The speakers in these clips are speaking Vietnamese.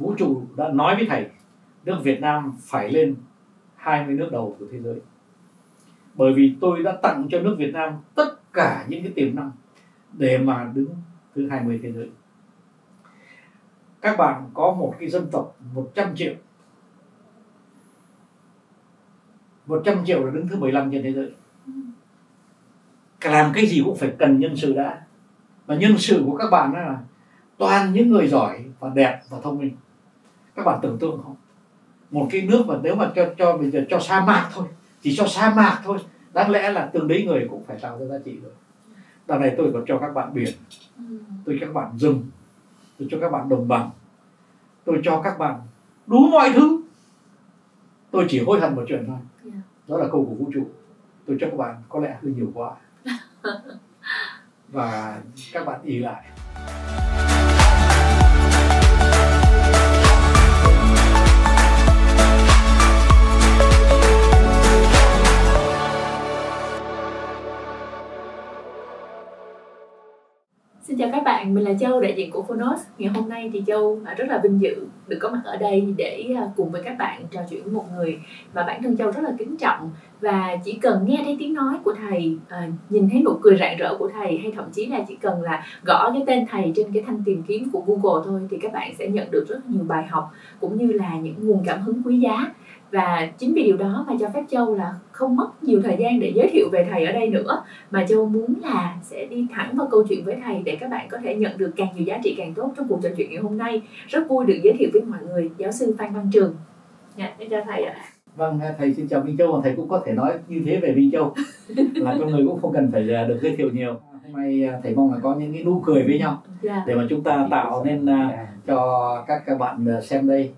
vũ trụ đã nói với thầy, nước Việt Nam phải lên 20 nước đầu của thế giới. Bởi vì tôi đã tặng cho nước Việt Nam tất cả những cái tiềm năng để mà đứng thứ 20 thế giới. Các bạn có một cái dân tộc 100 triệu. 100 triệu là đứng thứ 15 trên thế giới. Làm cái gì cũng phải cần nhân sự đã. Và nhân sự của các bạn là toàn những người giỏi và đẹp và thông minh các bạn tưởng tượng không? Một cái nước mà nếu mà cho cho bây giờ cho sa mạc thôi chỉ cho sa mạc thôi đáng lẽ là từng đấy người cũng phải tạo ra giá trị rồi. Đằng này tôi còn cho các bạn biển tôi cho các bạn rừng tôi cho các bạn đồng bằng tôi cho các bạn đủ mọi thứ. Tôi chỉ hối hận một chuyện thôi. Đó là câu của vũ trụ. Tôi cho các bạn có lẽ hơi nhiều quá. Và các bạn ý lại chào các bạn, mình là Châu, đại diện của Phonos. Ngày hôm nay thì Châu à, rất là vinh dự được có mặt ở đây để à, cùng với các bạn trò chuyện với một người mà bản thân Châu rất là kính trọng. Và chỉ cần nghe thấy tiếng nói của thầy, à, nhìn thấy nụ cười rạng rỡ của thầy hay thậm chí là chỉ cần là gõ cái tên thầy trên cái thanh tìm kiếm của Google thôi thì các bạn sẽ nhận được rất nhiều bài học cũng như là những nguồn cảm hứng quý giá và chính vì điều đó mà cho phép châu là không mất nhiều thời gian để giới thiệu về thầy ở đây nữa. Mà châu muốn là sẽ đi thẳng vào câu chuyện với thầy để các bạn có thể nhận được càng nhiều giá trị càng tốt trong cuộc trò chuyện ngày hôm nay. Rất vui được giới thiệu với mọi người giáo sư phan văn trường. Dạ em chào thầy ạ. Vâng thầy xin chào Vinh Châu. Và thầy cũng có thể nói như thế về Vinh Châu. Là con người cũng không cần phải à, được giới thiệu nhiều. Hôm nay à, thầy mong là có những cái nụ cười với nhau. Dạ. để mà chúng ta tạo nên à, cho các các bạn xem đây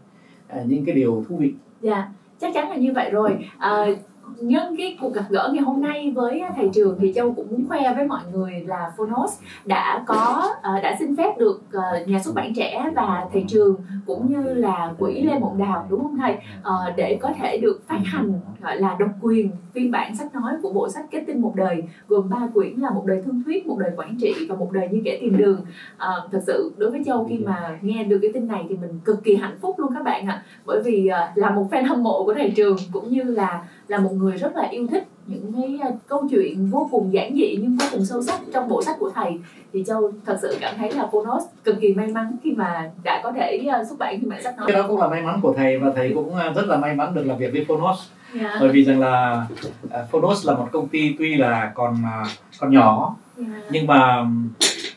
những cái điều thú vị. Dạ chắc chắn là như vậy rồi. À, nhân cái cuộc gặp gỡ ngày hôm nay với thầy trường thì châu cũng muốn khoe với mọi người là phonos đã có ờ, đã xin phép được ờ, nhà xuất bản trẻ và thầy trường cũng như là quỹ lê mộng đào, đúng không thầy ờ, để có thể được phát hành, gọi là, độc quyền phiên bản sách nói của bộ sách kết tinh một đời, gồm ba quyển là một đời thương thuyết, một đời quản trị và một đời như kẻ tìm đường thật sự đối với châu khi mà nghe được cái tin này thì mình cực kỳ hạnh phúc luôn các bạn ạ à. bởi vì là một fan hâm mộ của thầy trường cũng như là là một người rất là yêu thích những cái uh, câu chuyện vô cùng giản dị nhưng vô cùng sâu sắc trong bộ sách của thầy thì châu thật sự cảm thấy là Phonos cực kỳ may mắn khi mà đã có thể uh, xuất bản phiên bản sách nói cái đó cũng là may mắn của thầy và thầy cũng uh, rất là may mắn được làm việc với Phonos yeah. Dạ. bởi vì rằng là Phonos là một công ty tuy là còn còn nhỏ yeah. Dạ. nhưng mà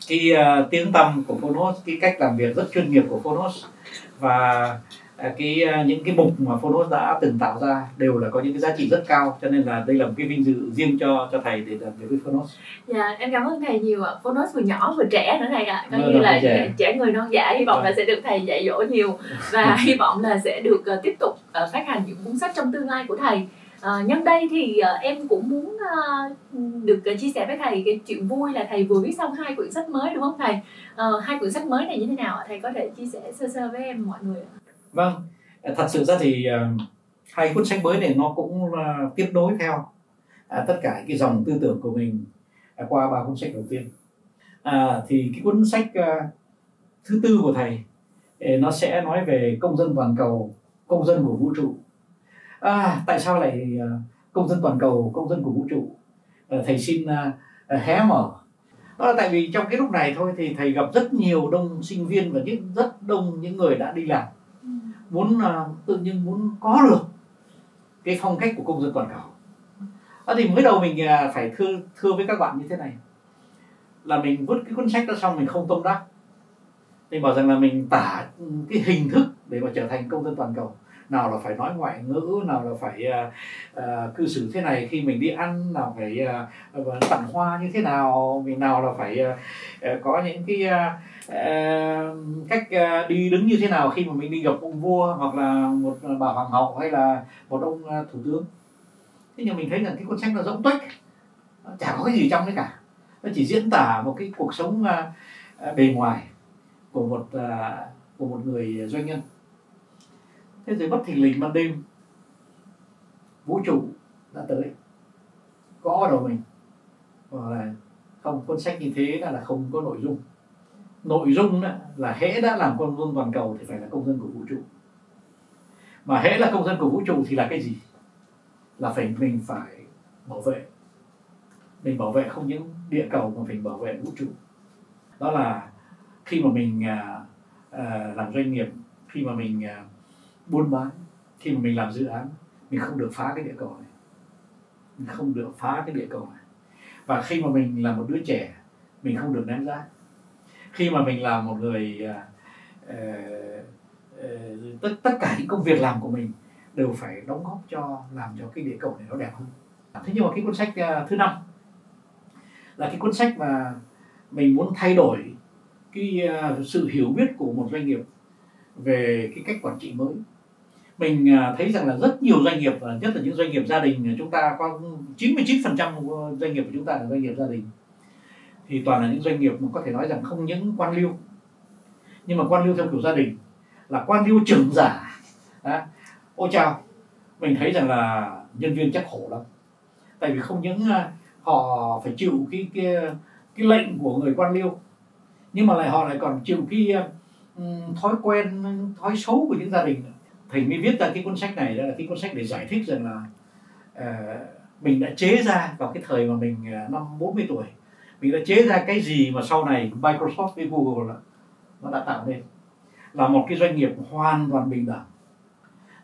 cái uh, tiếng tăm của Phonos cái cách làm việc rất chuyên nghiệp của Phonos và À, cái à, những cái mục mà Phonos đã từng tạo ra đều là có những cái giá trị rất cao cho nên là đây là một cái vinh dự riêng cho cho thầy để làm việc với Phonos. Dạ em cảm ơn thầy nhiều ạ. Phonos vừa nhỏ vừa trẻ nữa thầy ạ. Coi như là trẻ. trẻ người non dạ hy vọng là vâng. sẽ được thầy dạy dỗ nhiều và hy vọng là sẽ được uh, tiếp tục uh, phát hành những cuốn sách trong tương lai của thầy. Uh, nhân đây thì uh, em cũng muốn uh, được uh, chia sẻ với thầy cái chuyện vui là thầy vừa viết xong hai quyển sách mới đúng không thầy? Uh, hai quyển sách mới này như thế nào Thầy có thể chia sẻ sơ sơ với em mọi người ạ? Vâng. À, thật sự ra thì ờ, hai cuốn sách mới này nó cũng ờ, tiếp nối theo à, tất cả cái dòng tư tưởng của mình à, qua ba cuốn sách đầu tiên. À, thì cái cuốn sách ờ, thứ tư của thầy nó sẽ nói về công dân toàn cầu công dân của vũ trụ. À, tại sao lại công dân toàn cầu công dân của vũ trụ? Thầy xin hé mở. Đó là tại vì trong cái lúc này thôi thì thầy gặp rất nhiều đông sinh viên và những rất đông những người đã đi làm muốn uh, tự nhiên muốn có được cái phong cách của công dân toàn cầu. À, thì mới đầu mình uh, phải thưa thưa với các bạn như thế này. Là mình vứt cái cuốn sách đó xong mình không tâm đắc mình bảo rằng là mình tả cái hình thức để mà trở thành công dân toàn cầu nào là phải nói ngoại ngữ nào là phải uh, uh, cư xử thế này khi mình đi ăn nào phải uh, tặng hoa như thế nào mình nào là phải uh, có những cái uh, uh, cách uh, đi đứng như thế nào khi mà mình đi gặp ông vua hoặc là một bà hoàng hậu hay là một ông uh, thủ tướng. Thế nhưng mình thấy rằng cái cuốn sách nó rỗng tuếch chả có cái gì trong đấy cả. Nó chỉ diễn tả một cái cuộc sống uh, bề ngoài của một uh, của một người doanh nhân thế rồi bất thình lình ban đêm vũ trụ đã tới. Gõ đầu mình và là không cuốn sách như thế là, là không có nội dung. Nội dung đó là hễ đã làm công dân toàn cầu thì phải là công dân của vũ trụ. Mà hễ là công dân của vũ trụ thì là cái gì? Là phải mình phải bảo vệ. Mình bảo vệ không những địa cầu mà mình bảo vệ vũ trụ. Đó là khi mà mình à, à, làm doanh nghiệp khi mà mình à, buôn bán. Khi mà mình làm dự án mình không được phá cái địa cầu này. Mình không được phá cái địa cầu này. Và khi mà mình là một đứa trẻ mình không được ném rác. Khi mà mình là một người uh, uh, tất tất cả những công việc làm của mình đều phải đóng góp cho làm cho cái địa cầu này nó đẹp hơn. Thế nhưng mà cái cuốn sách uh, thứ năm là cái cuốn sách mà mình muốn thay đổi cái uh, sự hiểu biết của một doanh nghiệp về cái cách quản trị mới mình à, thấy rằng là rất nhiều doanh nghiệp à, nhất là những doanh nghiệp gia đình à, chúng ta có 99% doanh nghiệp của chúng ta là doanh nghiệp gia đình. Thì toàn là những doanh nghiệp mà có thể nói rằng không những quan liêu nhưng mà quan liêu theo kiểu gia đình là quan liêu trưởng giả. Đó. ôi chào mình thấy rằng là nhân viên chắc khổ lắm. Tại vì không những họ phải chịu cái cái cái lệnh của người quan liêu nhưng mà lại họ lại còn chịu cái um, thói quen thói xấu của những gia đình thầy mới viết ra cái cuốn sách này đó là cái cuốn sách để giải thích rằng là uh, mình đã chế ra vào cái thời mà mình uh, năm 40 tuổi. Mình đã chế ra cái gì mà sau này Microsoft với Google là nó đã tạo nên. Là một cái doanh nghiệp hoàn toàn bình đẳng.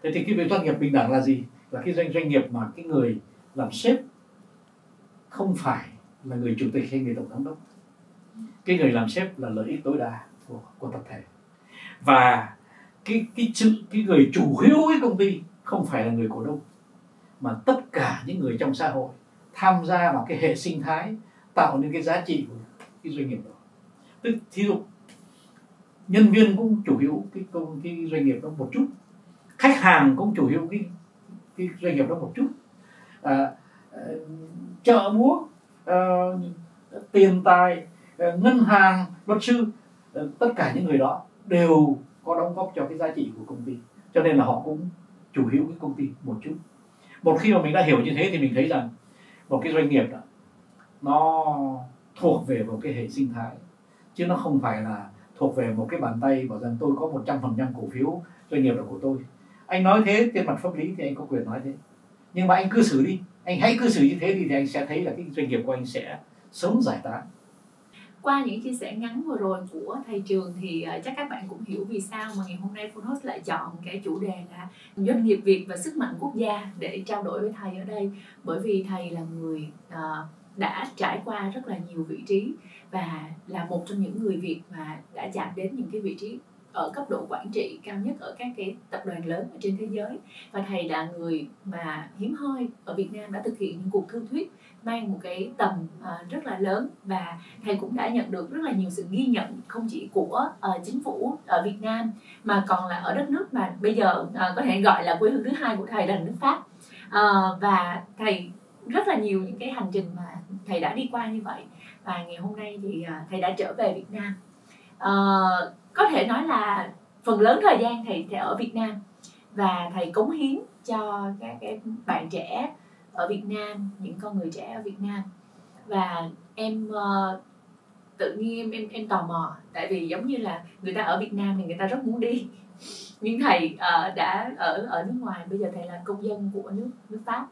Thế thì cái doanh nghiệp bình đẳng là gì? Là cái doanh doanh nghiệp mà cái người làm sếp không phải là người chủ tịch hay người tổng giám đốc. Cái người làm sếp là lợi ích tối đa của, của tập thể. Và cái cái chữ cái người chủ hữu cái công ty không phải là người cổ đông mà tất cả những người trong xã hội tham gia vào cái hệ sinh thái tạo nên cái giá trị của cái doanh nghiệp đó. Tức thí dụ nhân viên cũng chủ hữu cái công cái doanh nghiệp đó một chút khách hàng cũng chủ hữu cái cái doanh nghiệp đó một chút. À, ờ, chợ búa à, ờ, tiền tài ờ, ngân hàng luật sư tất cả những người đó đều có đóng góp cho cái giá trị của công ty. Cho nên là họ cũng chủ hữu cái công ty một chút. Một khi mà mình đã hiểu như thế thì mình thấy rằng một cái doanh nghiệp đó, nó thuộc về một cái hệ sinh thái, chứ nó không phải là thuộc về một cái bàn tay bảo rằng tôi có một trăm phần trăm cổ phiếu doanh nghiệp là của tôi. Anh nói thế trên mặt pháp lý thì anh có quyền nói thế. Nhưng mà anh cư xử đi, anh hãy cư xử như thế đi thì anh sẽ thấy là cái doanh nghiệp của anh sẽ sớm giải tán qua những chia sẻ ngắn vừa rồi của thầy trường thì à, chắc các bạn cũng hiểu vì sao mà ngày hôm nay Phonos lại chọn cái chủ đề là doanh nghiệp Việt và sức mạnh quốc gia để trao đổi với thầy ở đây. Bởi vì thầy là người à, đã trải qua rất là nhiều vị trí và là một trong những người Việt mà đã chạm đến những cái vị trí ở cấp độ quản trị cao nhất ở các cái tập đoàn lớn ở trên thế giới. Và thầy là người mà hiếm hoi ở Việt Nam đã thực hiện những cuộc thương thuyết mang một cái tầm uh, rất là lớn và thầy cũng đã nhận được rất là nhiều sự ghi nhận không chỉ của uh, chính phủ ở Việt Nam mà còn là ở đất nước mà bây giờ uh, có thể gọi là quê hương thứ hai của thầy là nước Pháp. Uh, và thầy rất là nhiều những cái hành trình mà thầy đã đi qua như vậy và ngày hôm nay thì uh, thầy đã trở về Việt Nam. Uh, có thể nói là phần lớn thời gian thầy sẽ ở Việt Nam và thầy cống hiến cho các cái bạn trẻ ở Việt Nam những con người trẻ ở Việt Nam. Và em uh, tự nhiên em em em tò mò tại vì giống như là người ta ở Việt Nam thì người ta rất muốn đi. Nhưng thầy uh, đã ở ở nước ngoài bây giờ thầy là công dân của nước nước Pháp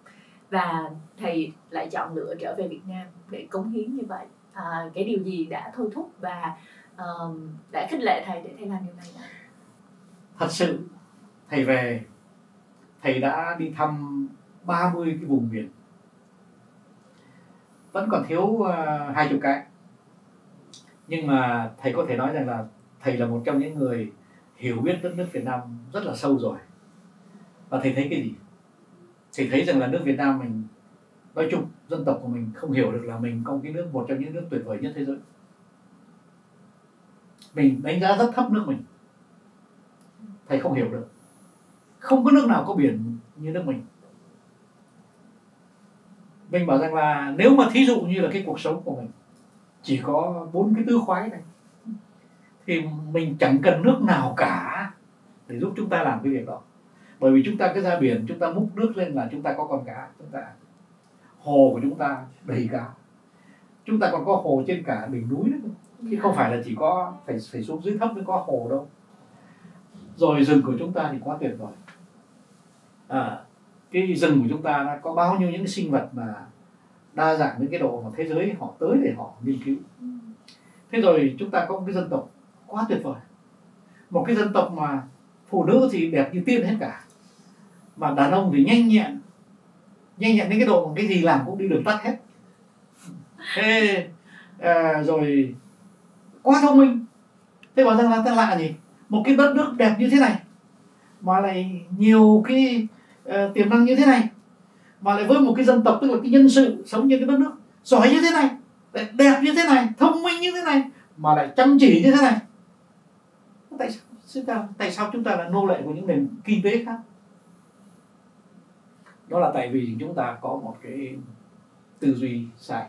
và thầy lại chọn lựa trở về Việt Nam để cống hiến như vậy. Uh, cái điều gì đã thôi thúc và uh, đã khích lệ thầy để thầy làm điều này? Đó thật sự thầy về thầy đã đi thăm 30 cái vùng miền. Vẫn còn thiếu ờ, hai uh, chục cái. Nhưng mà thầy có thể nói rằng là thầy là một trong những người hiểu biết đất nước Việt Nam rất là sâu rồi. Và thầy thấy cái gì? Thầy thấy rằng là nước Việt Nam mình nói chung dân tộc của mình không hiểu được là mình có cái nước một trong những nước tuyệt vời nhất thế giới. Mình đánh giá rất thấp nước mình. Thầy không hiểu được. Không có nước nào có biển như nước mình mình bảo rằng là nếu mà thí dụ như là cái cuộc sống của mình chỉ có bốn cái tứ khoái này thì mình chẳng cần nước nào cả để giúp chúng ta làm cái việc đó. Bởi vì chúng ta cứ ra biển chúng ta múc nước lên là chúng ta có con cá chúng ta hồ của chúng ta đầy cá. Chúng ta còn có hồ trên cả đỉnh núi nữa chứ không phải là chỉ có phải phải xuống dưới thấp mới có hồ đâu. Rồi rừng của chúng ta thì quá tuyệt vời. À, cái rừng của chúng ta đã có bao nhiêu những cái sinh vật mà đa dạng những cái độ mà thế giới họ tới để họ nghiên cứu. Thế rồi chúng ta có một cái dân tộc quá tuyệt vời. Một cái dân tộc mà phụ nữ thì đẹp như tiên hết cả mà đàn ông thì nhanh nhẹn nhanh nhẹn đến cái độ mà cái gì làm cũng đi đường tắt hết. Thế à, rồi quá thông minh. Thế bảo rằng là ta lạ gì một cái đất nước đẹp như thế này mà lại nhiều cái uh, tiềm năng như thế này mà lại với một cái dân tộc tức là cái nhân sự sống như cái đất nước giỏi như thế này lại đẹp như thế này thông minh như thế này mà lại chăm chỉ như thế này. Tại sao chúng ta tại sao chúng ta là nô lệ của những nền kinh tế khác? Đó là tại vì chúng ta có một cái tư duy sai.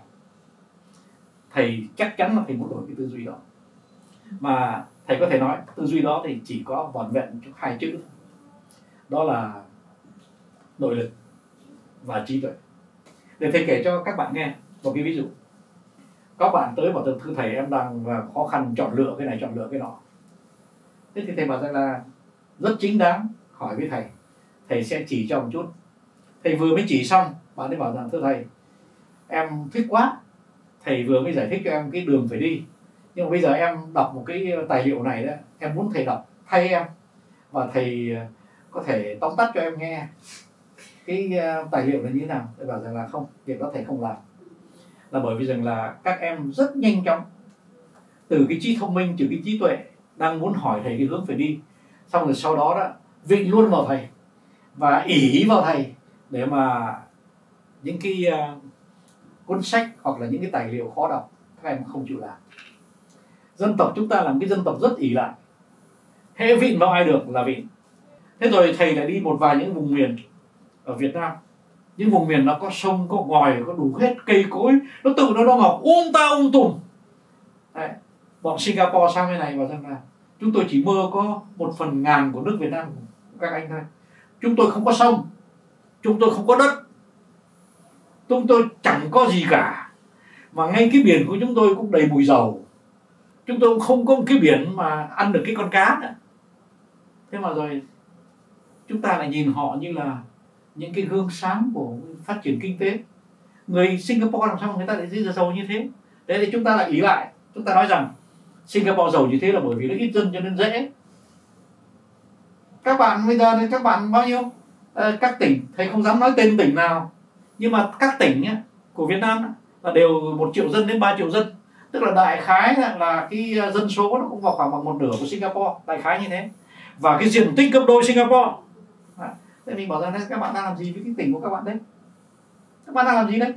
Thầy chắc chắn là thầy muốn đổi cái tư duy đó. Mà thầy có thể nói tư duy đó thì chỉ có vỏn vẹn trong hai chữ đó là nội lực và trí tuệ. Để thầy kể cho các bạn nghe một cái ví dụ. Các bạn tới bảo thưa thầy, em đang khó khăn chọn lựa cái này, chọn lựa cái nọ. Thế thì thầy bảo rằng là, rất chính đáng, hỏi với thầy. Thầy sẽ chỉ cho một chút. Thầy vừa mới chỉ xong, bạn ấy bảo rằng, thưa thầy, em thích quá. Thầy vừa mới giải thích cho em cái đường phải đi. Nhưng mà bây giờ em đọc một cái tài liệu này đó, em muốn thầy đọc thay em. Và thầy ờ, có thể tóm tắt cho em nghe cái ờ, tài liệu là như thế nào? Tôi bảo rằng là không việc đó thầy không làm. Là bởi vì rằng là các em rất nhanh chóng từ cái trí thông minh từ cái trí tuệ đang muốn hỏi thầy cái hướng phải đi. Xong rồi sau đó đó vịnh luôn vào thầy và ỷ vào thầy để mà những cái uh, cuốn sách hoặc là những cái tài liệu khó đọc các em không chịu làm. Dân tộc chúng ta là một cái dân tộc rất ỷ lại. Hệ vịn vào ai được là vịn. Thế rồi thầy lại đi một vài những vùng miền ở Việt Nam. Những vùng miền nó có sông, có ngòi có đủ hết cây cối. Nó tự nó nó mọc um ta um tùm. Đấy. bọn Singapore sang bên này và rằng là chúng tôi chỉ mơ có một phần ngàn của nước Việt Nam, các anh thôi. Chúng tôi không có sông, chúng tôi không có đất. Chúng tôi chẳng có gì cả. Mà ngay cái biển của chúng tôi cũng đầy mùi dầu. Chúng tôi cũng không có một cái biển mà ăn được cái con cá nữa. Thế mà rồi, chúng ta lại nhìn họ như là những cái gương sáng của phát triển kinh tế. Người Singapore làm sao người ta lại giàu như thế? Đấy thì chúng ta lại ý lại. Chúng ta nói rằng Singapore giàu như thế là bởi vì nó ít dân cho nên dễ. Các bạn bây giờ thì các bạn bao nhiêu? À, các tỉnh. Thầy không dám nói tên tỉnh nào. Nhưng mà các tỉnh nhé, của Việt Nam là đều một triệu dân đến 3 triệu dân. Tức là đại khái là, là cái ờ, dân số nó cũng vào khoảng bằng một nửa của Singapore. Đại khái như thế. Và cái diện tích gấp đôi Singapore thế mình bảo rằng các bạn đang làm gì với cái tỉnh của các bạn đấy? Các bạn đang làm gì đấy?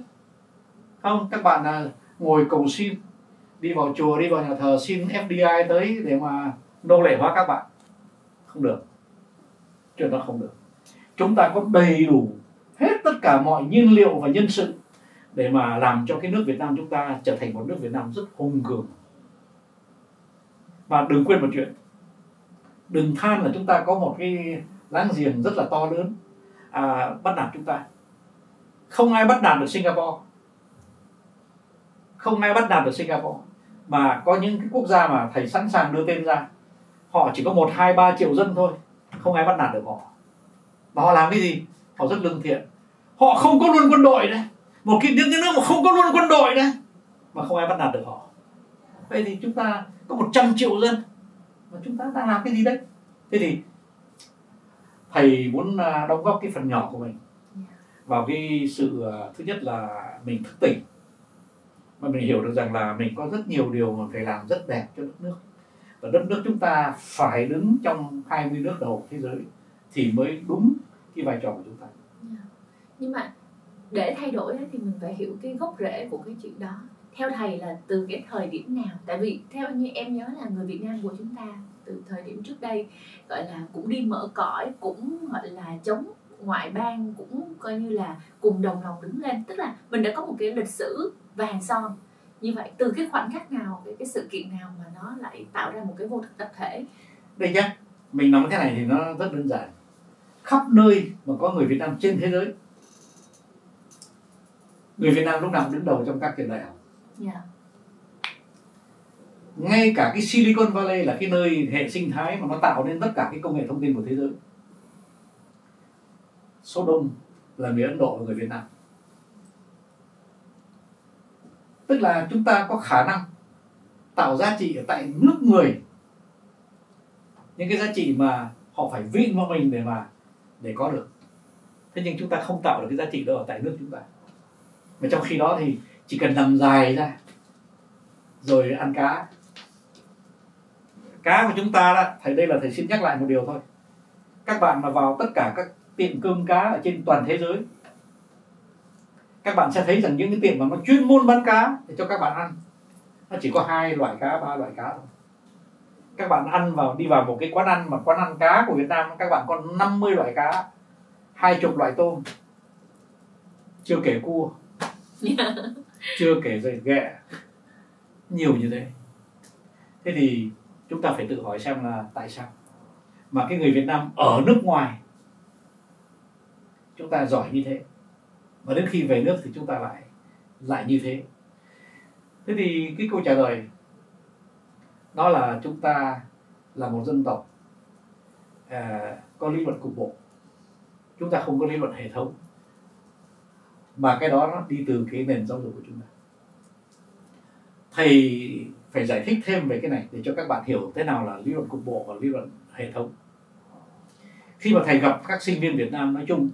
Không, các bạn là ngồi cầu xin, đi vào chùa, đi vào nhà thờ, xin FDI tới để mà nô lệ hóa các bạn. Không được. Chuyện đó không được. Chúng ta có đầy đủ hết tất cả mọi nhiên liệu và nhân sự để mà làm cho cái nước Việt Nam chúng ta trở thành một nước Việt Nam rất hùng cường. Và đừng quên một chuyện. Đừng than là chúng ta có một cái láng giềng rất là to lớn à, bắt nạt chúng ta. Không ai bắt nạt được Singapore. Không ai bắt nạt được Singapore. Mà có những cái quốc gia mà thầy sẵn sàng đưa tên ra họ chỉ có một hai ba triệu dân thôi không ai bắt nạt được họ. Và họ làm cái gì? Họ rất lương thiện. Họ không có luôn quân đội đấy một cái những cái nước mà không có luôn quân đội đấy mà không ai bắt nạt được họ. Vậy thì chúng ta có 100 triệu dân mà chúng ta đang làm cái gì đấy? Thế thì thầy muốn à, đóng góp cái phần nhỏ của mình vào cái sự à, thứ nhất là mình thức tỉnh. Mà mình hiểu được rằng là mình có rất nhiều điều mà phải làm rất đẹp cho đất nước. Và đất nước chúng ta phải đứng trong 20 nước đầu thế giới thì mới đúng cái vai trò của chúng ta. Nhưng mà để thay đổi thì mình phải hiểu cái gốc rễ của cái chuyện đó. Theo thầy là từ cái thời điểm nào? Tại vì theo như em nhớ là người Việt Nam của chúng ta từ thời điểm trước đây gọi là cũng đi mở cõi cũng gọi là chống ngoại bang cũng coi như là cùng đồng lòng đứng lên. Tức là mình đã có một cái lịch sử vàng son. Như vậy từ cái khoảnh khắc nào cái, cái sự kiện nào mà nó lại tạo ra một cái vô thực tập thể? Đây nhé mình nói thế này thì nó rất đơn giản. Khắp nơi mà có người Việt Nam trên thế giới người Việt Nam lúc nào đứng đầu trong các trường đại học. Yeah ngay cả cái Silicon Valley là cái nơi hệ sinh thái mà nó tạo nên tất cả cái công nghệ thông tin của thế giới. Số đông là người Ấn Độ và người Việt Nam. Tức là chúng ta có khả năng tạo giá trị ở tại nước người. Những cái giá trị mà họ phải vin vào mình để mà, để có được. Thế nhưng chúng ta không tạo được cái giá trị đó ở tại nước chúng ta. Mà trong khi đó thì chỉ cần nằm dài ra, rồi ăn cá cá của chúng ta đó thầy đây là thầy xin nhắc lại một điều thôi. Các bạn mà vào tất cả các tiệm cơm cá ở trên toàn thế giới các bạn sẽ thấy rằng những cái tiệm mà nó chuyên môn bán cá để cho các bạn ăn. Nó chỉ có hai loại cá ba loại cá thôi. Các bạn ăn vào đi vào một cái quán ăn mà quán ăn cá của Việt Nam các bạn có 50 loại cá hai chục loại tôm. Chưa kể cua. Chưa kể rồi ghẹ. Nhiều như thế. Thế thì chúng ta phải tự hỏi xem là tại sao? Mà cái người Việt Nam ở nước ngoài chúng ta giỏi như thế mà đến khi về nước thì chúng ta lại lại như thế. Thế thì cái câu trả lời đó là chúng ta là một dân tộc à, có lý luận cục bộ. Chúng ta không có lý luận hệ thống mà cái đó nó đi từ cái nền giáo dục của chúng ta. Thầy phải giải thích thêm về cái này để cho các bạn hiểu thế nào là lý luận cục bộ và lý luận hệ thống. Khi mà thầy gặp các sinh viên Việt Nam nói chung,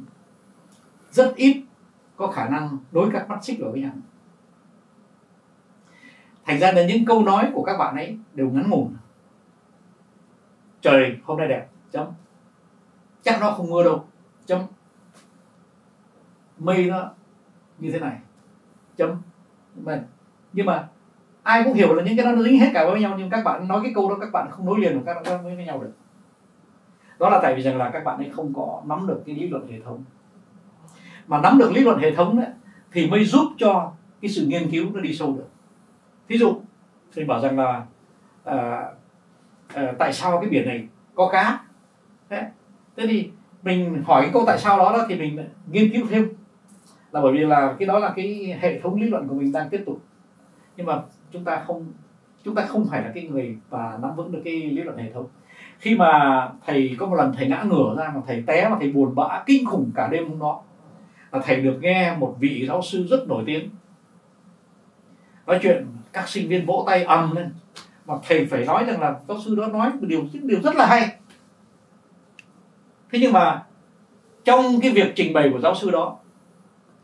rất ít có khả năng đối các mắt xích vào với nhau. Thành ra là những câu nói của các bạn ấy đều ngắn ngủn. Trời, hôm nay đẹp, chấm. Chắc nó không mưa đâu, chấm. Mây nó như thế này, chấm. Vâng. Nhưng mà ai cũng hiểu là những cái đó nó dính hết cả với nhau nhưng các bạn nói cái câu đó các bạn không nối liền được các bạn với nhau được. Đó là tại vì rằng là các bạn ấy không có nắm được cái lý luận hệ thống. Mà nắm được lý luận hệ thống đấy thì mới giúp cho cái sự nghiên cứu nó đi sâu được. Thí dụ thì bảo rằng là à, à, tại sao cái biển này có cá? Thế, thế thì mình hỏi cái câu tại sao đó, đó thì mình nghiên cứu thêm. Là bởi vì là cái đó là cái hệ thống lý luận của mình đang tiếp tục. Nhưng mà chúng ta không, chúng ta không phải là cái người và nắm vững được cái lý luận hệ thống. Khi mà thầy có một lần thầy ngã ngửa ra mà thầy té mà thầy buồn bã kinh khủng cả đêm hôm đó, là thầy được nghe một vị giáo sư rất nổi tiếng nói chuyện, các sinh viên vỗ tay ầm lên. Mà thầy phải nói rằng là giáo sư đó nói một điều điều rất là hay. Thế nhưng mà trong cái việc trình bày của giáo sư đó,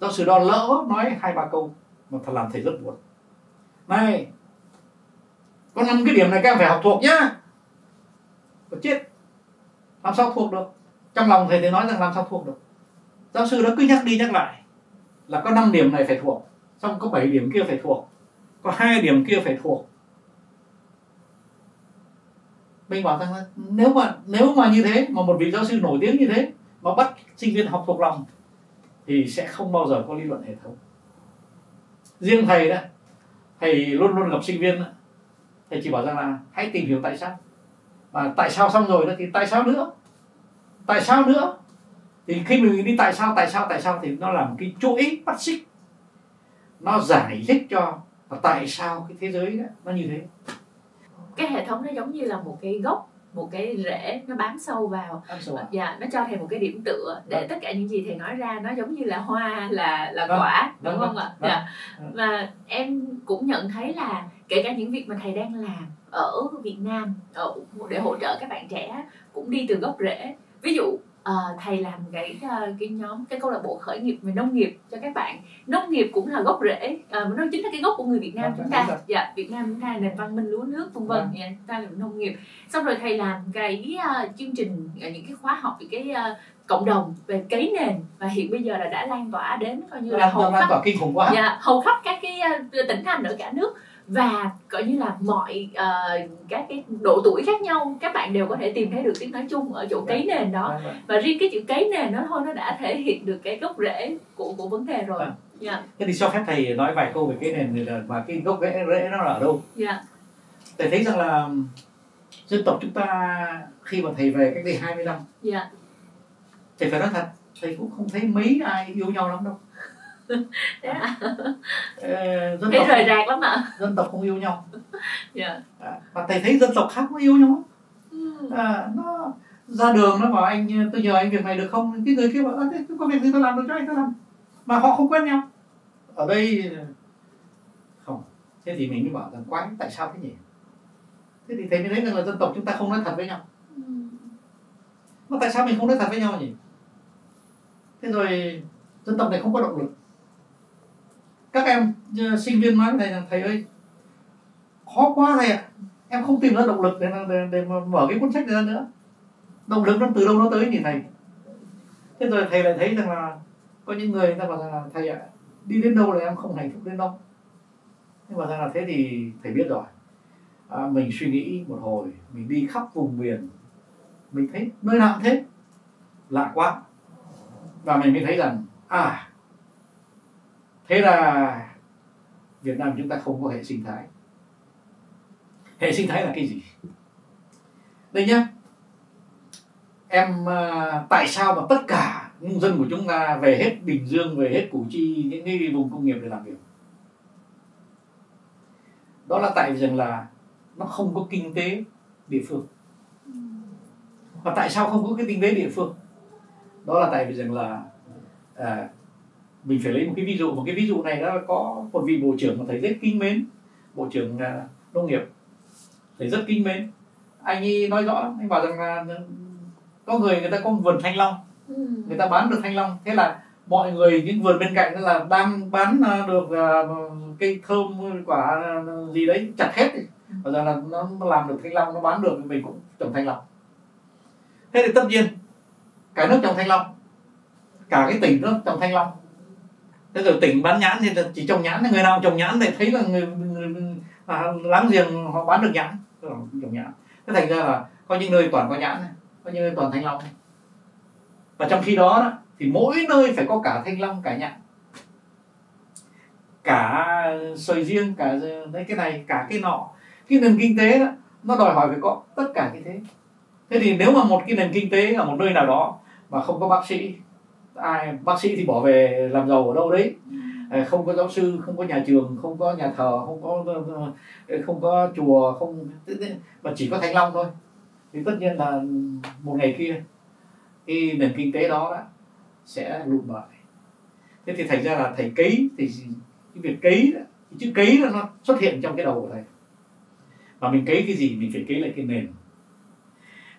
giáo sư đó lỡ nói hai ba câu mà thật làm thầy rất buồn này, có năm cái điểm này các em phải học thuộc nhá. Có chết. Làm sao thuộc được? Trong lòng thầy thì nói rằng làm sao thuộc được. Giáo sư đó cứ nhắc đi nhắc lại là có 5 điểm này phải thuộc, xong có 7 điểm kia phải thuộc, có hai điểm kia phải thuộc. Mình bảo rằng là nếu mà nếu mà như thế, mà một vị giáo sư nổi tiếng như thế, mà bắt sinh viên học thuộc lòng, thì sẽ không bao giờ có lý luận hệ thống. Riêng thầy đó thầy luôn luôn gặp sinh viên thầy chỉ bảo rằng là hãy tìm hiểu tại sao. Và tại sao xong rồi đó thì tại sao nữa? Tại sao nữa? Thì khi mình đi tại sao tại sao tại sao thì nó là một cái chuỗi bắt xích. Nó giải thích cho tại sao cái thế giới đó, nó như thế. Cái hệ thống nó giống như là một cái gốc một cái rễ nó bám sâu vào dạ nó cho thầy một cái điểm tựa để Vâng. tất cả những gì thầy nói ra nó giống như là hoa là là Vâng. quả đúng Vâng, không vâng, ạ vâng. dạ Vâng. và em cũng nhận thấy là kể cả những việc mà thầy đang làm ở Việt Nam ở để hỗ trợ các bạn trẻ cũng đi từ gốc rễ ví dụ ờ, thầy làm cái ờ, cái nhóm cái câu lạc bộ khởi nghiệp về nông nghiệp cho các bạn. Nông nghiệp cũng là gốc rễ ờ, nó chính là cái gốc của người Việt Nam Vâng, chúng ta. dạ Việt Nam chúng ta nền văn minh lúa nước vân vân. Dạ, chúng ta là nông nghiệp. Xong rồi thầy làm cái ờ, chương trình ờ, những cái khóa học về cái ờ, cộng đồng về cấy nền và hiện bây giờ là đã lan tỏa đến coi như là hầu khắp tỏa kinh khủng quá. Dạ, hầu khắp các cái tỉnh thành ở cả nước và coi như là mọi ờ, các cái độ tuổi khác nhau các bạn đều có thể tìm thấy được tiếng nói chung ở chỗ cấy nền đó. Vâng, vâng. và riêng cái chữ cấy nền đó thôi nó đã thể hiện được cái gốc rễ của của vấn đề rồi. Vâng. dạ. Thế thì cho phép thầy nói vài câu về cái nền này là và cái gốc rễ rễ nó là ở đâu? Dạ. Thầy thấy rằng là dân tộc chúng ta khi mà thầy về cách đây 20 năm dạ. thầy phải nói thật thầy cũng không thấy mấy ai yêu nhau lắm đâu thế à? Ờ, dân thấy tộc rời rạc lắm ạ. Dân tộc không yêu nhau. Dạ. À, và thầy thấy dân tộc khác nó yêu nhau Ừ. à, nó ra đường nó bảo anh tôi nhờ anh việc này được không? Cái người kia bảo "À, thế có việc gì tôi làm được cho anh tôi làm. Mà họ không quen nhau. Ở đây không. Thế thì mình mới bảo rằng quái tại sao thế nhỉ? Thế thì thầy mới thấy rằng là dân tộc chúng ta không nói thật với nhau. Ừ. mà tại sao mình không nói thật với nhau nhỉ? Thế rồi dân tộc này không có động lực các em ờ, sinh viên nói với thầy rằng thầy ơi khó quá thầy ạ. Em không tìm ra động lực để, để, để mà mở cái cuốn sách ra nữa. Động lực nó từ đâu nó tới nhỉ thầy? Thế rồi thầy lại thấy rằng là có những người người ta bảo rằng là thầy ạ đi đến đâu là em không hạnh phúc đến đâu. Nhưng mà rằng là thế thì thầy biết rồi. À, mình suy nghĩ một hồi mình đi khắp vùng miền mình thấy nơi nào cũng thế lạ quá. Và mình mới thấy rằng à thế là Việt Nam chúng ta không có hệ sinh thái. Hệ sinh thái là cái gì? Đây nhá. Em à, tại sao mà tất cả nông dân của chúng ta về hết Bình Dương về hết Củ Chi những cái vùng công nghiệp để làm việc? Đó là tại vì rằng là nó không có kinh tế địa phương. Và tại sao không có cái kinh tế địa phương? Đó là tại vì rằng là à, mình phải lấy một cái ví dụ một cái ví dụ này đó là có một vị bộ trưởng mà thầy rất kính mến. Bộ trưởng à, nông nghiệp thầy rất kính mến. Anh ấy nói rõ anh bảo rằng là có người người ta có vườn thanh long. Ừ. người ta bán được thanh long. Thế là mọi người những vườn bên cạnh là đang bán à, được à, cây thơm quả gì đấy chặt hết và giờ là nó làm được thanh long nó bán được thì mình cũng trồng thanh long. Thế thì tất nhiên cả nước trồng thanh long. Cả cái tỉnh nó trồng thanh long thế rồi tỉnh bán nhãn thì chỉ trồng nhãn người nào trồng nhãn thì thấy là người, người, à, láng giềng họ bán được nhãn trồng nhãn. Thế thành ra là có những nơi toàn có nhãn này, có những nơi toàn thanh long này. và trong khi đó, đó thì mỗi nơi phải có cả thanh long cả nhãn. Cả sợi riêng cả đấy cái này cả cái nọ. Cái nền kinh tế đó nó đòi hỏi phải có tất cả cái thế. Thế thì nếu mà một cái nền kinh tế ở một nơi nào đó mà không có bác sĩ ai bác sĩ thì bỏ về làm giàu ở đâu đấy. Ờ, không có giáo sư không có nhà trường không có nhà thờ không có không có chùa không mà chỉ có thanh long thôi. Thì tất nhiên là một ngày kia cái nền kinh tế đó, đó sẽ lụi bại. Thế thì thành ra là thầy cấy thì cái việc cấy đó, cái chữ cấy đó nó xuất hiện trong cái đầu của thầy. Và mình cấy cái gì mình phải cấy lại cái nền.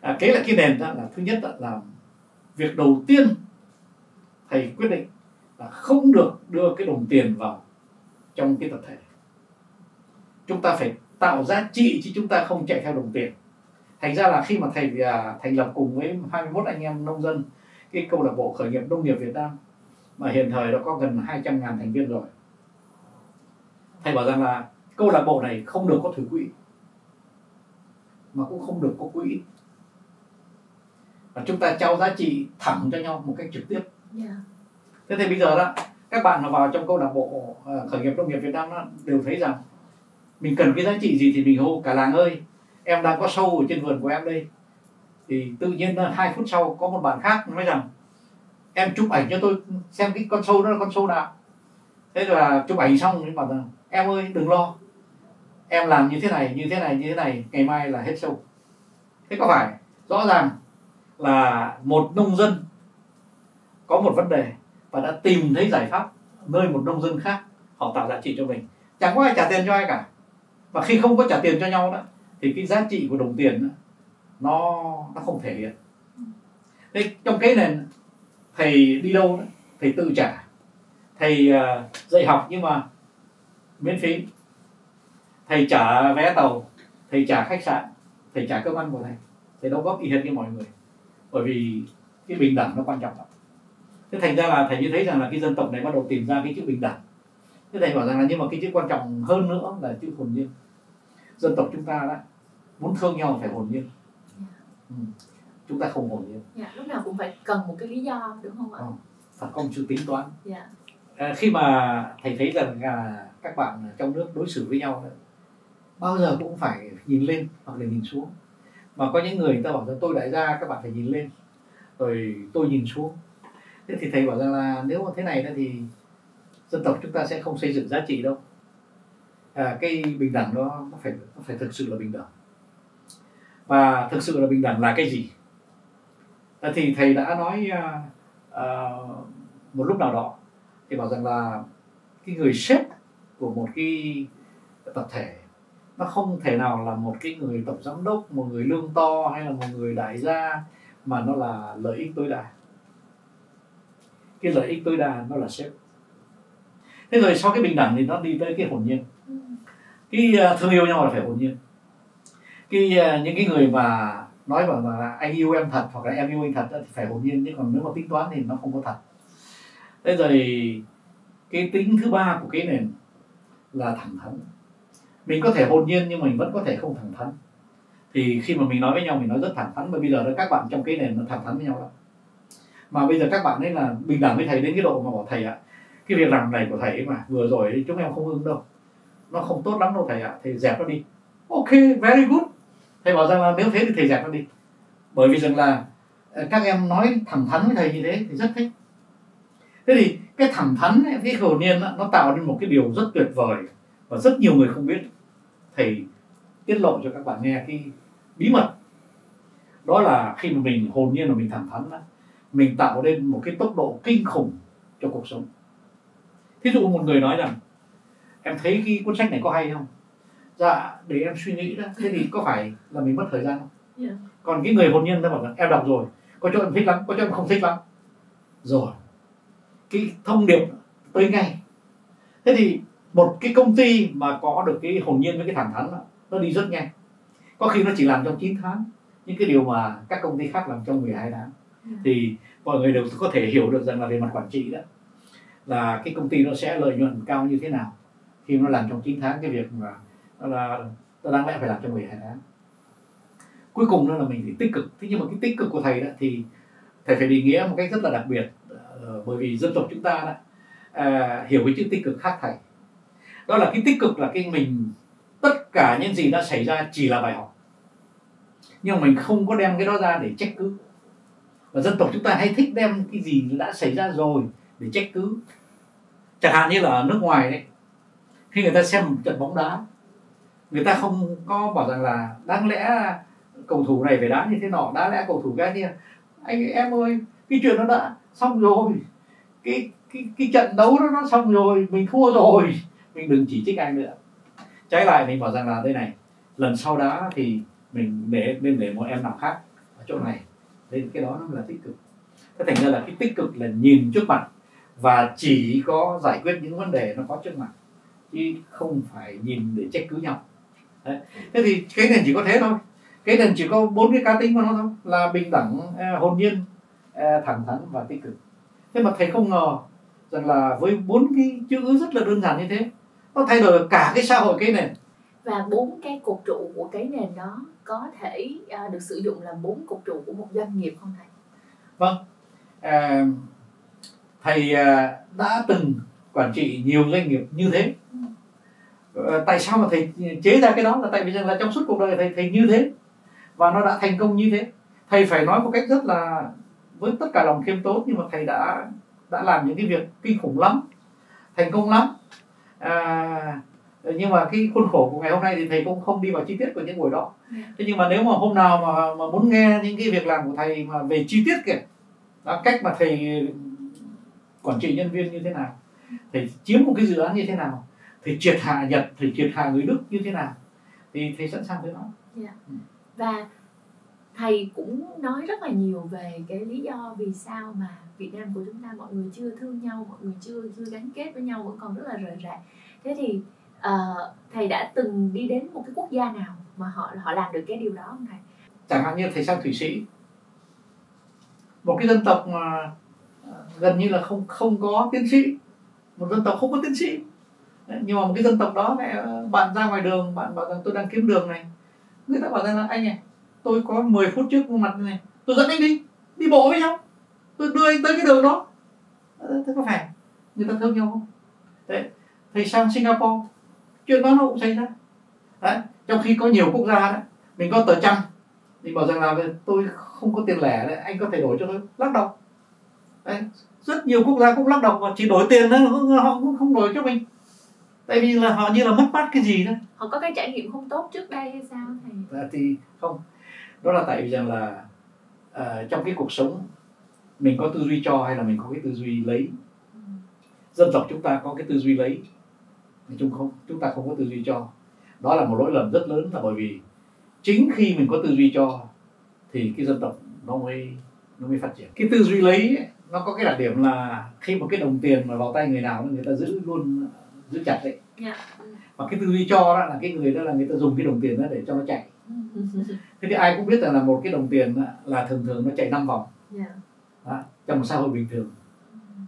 À, cấy lại cái nền đó là thứ nhất đó là việc đầu tiên thầy quyết định là không được đưa cái đồng tiền vào trong cái tập thể. Chúng ta phải tạo giá trị chứ chúng ta không chạy theo đồng tiền. Thành ra là khi mà thầy à, thành lập cùng với 21 anh em nông dân, cái câu lạc bộ khởi nghiệp nông nghiệp Việt Nam, mà hiện thời đã có gần 200 ngàn thành viên rồi. Thầy bảo rằng là câu lạc bộ này không được có thử quỹ, mà cũng không được có quỹ. Và chúng ta trao giá trị thẳng cho nhau một cách trực tiếp yeah. thế thì bây giờ đó các bạn mà vào trong câu lạc bộ ờ, khởi nghiệp nông nghiệp Việt Nam đó, đều thấy rằng mình cần cái giá trị gì thì mình hô cả làng ơi em đang có sâu ở trên vườn của em đây thì tự nhiên ờ, hai phút sau có một bạn khác nói rằng em chụp ảnh cho tôi xem cái con sâu đó là con sâu nào thế rồi là chụp ảnh xong thì bảo rằng em ơi đừng lo em làm như thế này như thế này như thế này ngày mai là hết sâu thế có phải rõ ràng là một nông dân có một vấn đề và đã tìm thấy giải pháp nơi một nông dân khác họ tạo giá trị cho mình. Chẳng có ai trả tiền cho ai cả. Và khi không có trả tiền cho nhau đó thì cái giá trị của đồng tiền đó, nó nó không thể hiện. Thế trong cái nền thầy đi đâu đó, thầy tự trả. Thầy uh, dạy học nhưng mà miễn phí. Thầy trả vé tàu thầy trả khách sạn thầy trả cơm ăn của thầy. Thầy đóng góp y hệt như mọi người. Bởi vì cái bình đẳng nó quan trọng lắm thế thành ra là thầy như thấy rằng là cái dân tộc này bắt đầu tìm ra cái chữ bình đẳng thế thầy bảo rằng là nhưng mà cái chữ quan trọng hơn nữa là chữ hồn nhiên dân tộc chúng ta đó muốn thương nhau phải hồn nhiên ừ. chúng ta không hồn nhiên Dạ, lúc nào cũng phải cần một cái lý do đúng không ạ? Ờ. phải có một sự tính toán Dạ. à, khi mà thầy thấy rằng là các bạn trong nước đối xử với nhau đó, bao giờ cũng phải nhìn lên hoặc là nhìn xuống mà có những người người ta bảo rằng tôi đại gia các bạn phải nhìn lên rồi tôi nhìn xuống thế thì thầy bảo rằng là nếu mà thế này đó thì dân tộc chúng ta sẽ không xây dựng giá trị đâu. À, cái bình đẳng đó nó phải nó phải thực sự là bình đẳng. Và thực sự là bình đẳng là cái gì? À, thì thầy đã nói à, à, một lúc nào đó thì bảo rằng là cái người sếp của một cái tập thể nó không thể nào là một cái người tổng giám đốc một người lương to hay là một người đại gia mà nó là lợi ích tối đa cái lợi ích tối đa nó là sếp. Thế rồi sau cái bình đẳng thì nó đi tới cái hồn nhiên. Cái uh, thương yêu nhau là phải hồn nhiên. Cái uh, những cái người mà nói bảo là anh yêu em thật hoặc là em yêu anh thật thì phải hồn nhiên chứ còn nếu mà tính toán thì nó không có thật. Thế rồi cái tính thứ ba của cái nền là thẳng thắn. Mình có thể hồn nhiên nhưng mình vẫn có thể không thẳng thắn. Thì khi mà mình nói với nhau mình nói rất thẳng thắn bởi bây giờ đó các bạn trong cái nền nó thẳng thắn với nhau lắm mà bây giờ các bạn ấy là bình đẳng với thầy đến cái độ mà bảo thầy ạ cái việc làm này của thầy ấy mà vừa rồi chúng em không ưng đâu. Nó không tốt lắm đâu thầy ạ thầy dẹp nó đi. Ok very good. Thầy bảo rằng là nếu thế thì thầy dẹp nó đi. Bởi vì rằng là ờ, các em nói thẳng thắn với thầy như thế thì rất thích. Thế thì cái thẳng thắn ấy, cái hồn nhiên nó tạo nên một cái điều rất tuyệt vời và rất nhiều người không biết. Thầy tiết lộ cho các bạn nghe cái bí mật. Đó là khi mà mình hồn nhiên mà mình thẳng thắn đó, mình tạo nên một cái tốc độ kinh khủng cho cuộc sống thí dụ một người nói rằng em thấy cái cuốn sách này có hay không dạ để em suy nghĩ đó thế thì có phải là mình mất thời gian không yeah. Dạ. còn cái người hồn nhiên nó bảo rằng em đọc rồi có chỗ em thích lắm có chỗ em không thích lắm rồi cái thông điệp tới ngay thế thì một cái công ty mà có được cái hồn nhiên với cái thẳng thắn đó, nó đi rất nhanh có khi nó chỉ làm trong 9 tháng những cái điều mà các công ty khác làm trong 12 tháng. Ừ. thì mọi người đều có thể hiểu được rằng là về mặt quản trị đó là cái công ty nó sẽ lợi nhuận cao như thế nào khi nó làm trong 9 tháng cái việc mà là nó đáng lẽ phải làm trong 12 tháng. Cuối cùng đó là mình phải tích cực. Thế nhưng mà cái tích cực của thầy đó thì thầy phải định nghĩa một cách rất là đặc biệt ờ, bởi vì dân tộc chúng ta đó à, hiểu cái chữ tích cực khác thầy. Đó là cái tích cực là cái mình tất cả những gì đã xảy ra chỉ là bài học. Nhưng mà mình không có đem cái đó ra để trách cứ và dân tộc chúng ta hay thích đem cái gì đã xảy ra rồi để trách cứ. Chẳng hạn như là ở nước ngoài đấy, khi người ta xem một trận bóng đá, người ta không có bảo rằng là đáng lẽ cầu thủ này phải đá như thế nọ, đáng lẽ cầu thủ cái kia. Anh em ơi, cái chuyện nó đã xong rồi. Cái cái cái trận đấu đó nó xong rồi, mình thua rồi. Mình đừng chỉ trích anh nữa. Trái lại mình bảo rằng là đây này, lần sau đá thì mình để, nên để một em nào khác ở chỗ này nên cái đó nó là tích cực. Thế thành ra là cái tích cực là nhìn trước mặt và chỉ có giải quyết những vấn đề nó có trước mặt, chứ không phải nhìn để trách cứ nhau. Đấy. thế thì cái nền chỉ có thế thôi. Cái nền chỉ có bốn cái cá tính của nó thôi, là bình đẳng à, hồn nhiên à, thẳng thắn và tích cực. Thế mà thầy không ngờ rằng là với bốn cái chữ rất là đơn giản như thế, nó thay đổi cả cái xã hội cái nền. Và bốn cái cột trụ của cái nền đó có thể à, được sử dụng làm bốn cột trụ của một doanh nghiệp không thầy? Vâng, à, thầy à, đã từng quản trị nhiều doanh nghiệp như thế. À, tại sao mà thầy chế ra cái đó là tại vì rằng là trong suốt cuộc đời thầy thầy như thế và nó đã thành công như thế. Thầy phải nói một cách rất là với tất cả lòng khiêm tốn nhưng mà thầy đã đã làm những cái việc kinh khủng lắm, thành công lắm. À, nhưng mà cái khuôn khổ của ngày hôm nay thì thầy cũng không đi vào chi tiết của những buổi đó. Thế nhưng mà nếu mà hôm nào mà mà muốn nghe những cái việc làm của thầy mà về chi tiết kìa đó, cách mà thầy quản trị nhân viên như thế nào thầy chiếm một cái dự án như thế nào thầy triệt hạ nhật thầy triệt hạ người đức như thế nào thì thầy sẵn sàng với nó yeah. Và thầy cũng nói rất là nhiều về cái lý do vì sao mà Việt Nam của chúng ta mọi người chưa thương nhau mọi người chưa chưa gắn kết với nhau vẫn còn rất là rời rạc. Thế thì uh, thầy đã từng đi đến một cái quốc gia nào mà họ họ làm được cái điều đó không thầy? Chẳng hạn như thầy sang thụy sĩ. Một cái dân tộc mà ờ, gần như là không không có tiến sĩ. Một dân tộc không có tiến sĩ. Nhưng mà một cái dân tộc đó này ờ, bạn ra ngoài đường bạn bảo rằng tôi đang kiếm đường này. Người ta bảo rằng là anh này tôi có 10 phút trước mặt này tôi dẫn anh đi đi bộ với nhau. Tôi đưa anh tới cái đường đó. Thế có phải người ta thương nhau không? Đấy thầy sang singapore chuyện đó nó cũng xảy ra. Đấy trong khi có nhiều quốc gia đấy mình có tờ trăm thì bảo rằng là tôi không có tiền lẻ đấy anh có thể đổi cho tôi. Lắc đầu. Đấy. rất nhiều quốc gia cũng lắc đầu và chỉ đổi tiền thôi họ cũng không đổi cho mình. Tại vì là họ như là mất mát cái gì đó. Họ có cái trải nghiệm không tốt trước đây hay sao thầy à, thì không. Đó là tại vì rằng là uh, trong cái cuộc sống mình có tư duy cho hay là mình có cái tư duy lấy? Dân tộc chúng ta có cái tư duy lấy chúng không chúng ta không có tư duy cho. Đó là một lỗi lầm rất lớn là bởi vì chính khi mình có tư duy cho thì cái dân tộc nó mới nó mới phát triển. Cái tư duy lấy ấy, nó có cái đặc điểm là khi một cái đồng tiền mà vào tay người nào người ta giữ luôn giữ chặt đấy. Yeah. và cái tư duy cho đó là cái người đó là người ta dùng cái đồng tiền đó để cho nó chạy. Thế thì ai cũng biết rằng là một cái đồng tiền là thường thường nó chạy 5 vòng. Yeah. đó, trong một xã hội bình thường.